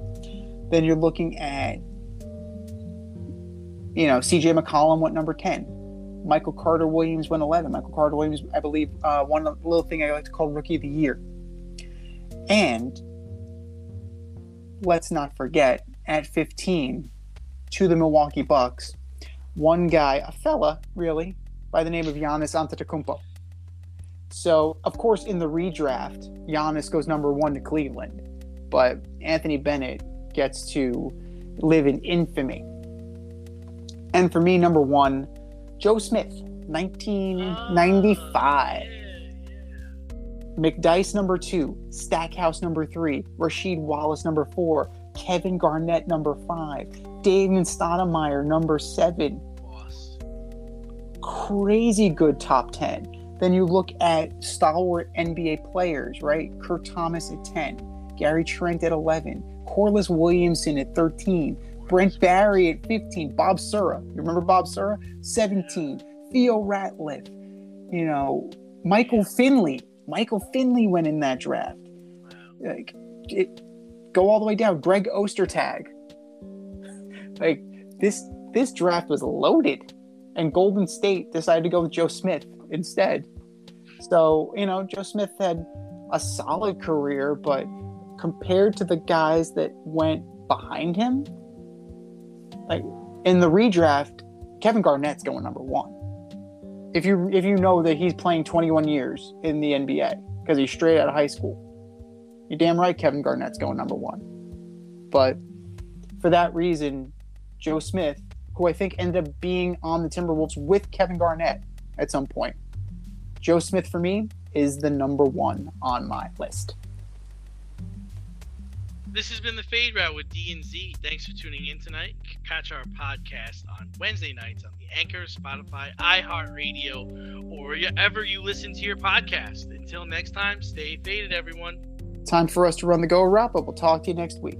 Then you're looking at you know, CJ McCollum went number 10. Michael Carter Williams went 11. Michael Carter Williams, I believe, uh, won little thing I like to call Rookie of the Year. And let's not forget, at 15, to the Milwaukee Bucks, one guy, a fella, really, by the name of Giannis Antetokounmpo. So, of course, in the redraft, Giannis goes number one to Cleveland, but Anthony Bennett gets to live in infamy. And for me, number one, Joe Smith, 1995. Ah, yeah, McDyess number two, Stackhouse number three, Rasheed Wallace number four, Kevin Garnett number five, David Stoudamire number seven. Crazy good top 10. Then you look at stalwart NBA players, right? Kurt Thomas at 10, Gary Trent at 11, Corliss Williamson at 13, Brent Barry at 15, Bob Sura. You remember Bob Sura? 17, Theo Ratliff, you know, Michael Finley. Michael Finley went in that draft. Like it, go all the way down. Greg Ostertag. Like this this draft was loaded, and Golden State decided to go with Joe Smith instead. So you know Joe Smith had a solid career, but compared to the guys that went behind him, like in the redraft, Kevin Garnett's going number one. If you if you know that he's playing 21 years in the NBA because he's straight out of high school, you're damn right Kevin Garnett's going number one. But for that reason, Joe Smith, who I think ended up being on the Timberwolves with Kevin Garnett at some point, Joe Smith for me is the number one on my list. This has been the Fade Route with D and Z. Thanks for tuning in tonight. Catch our podcast on Wednesday nights on the Anchor, Spotify, iHeartRadio, or wherever you listen to your podcast. Until next time, stay faded, everyone. Time for us to run the go wrap up. We'll talk to you next week.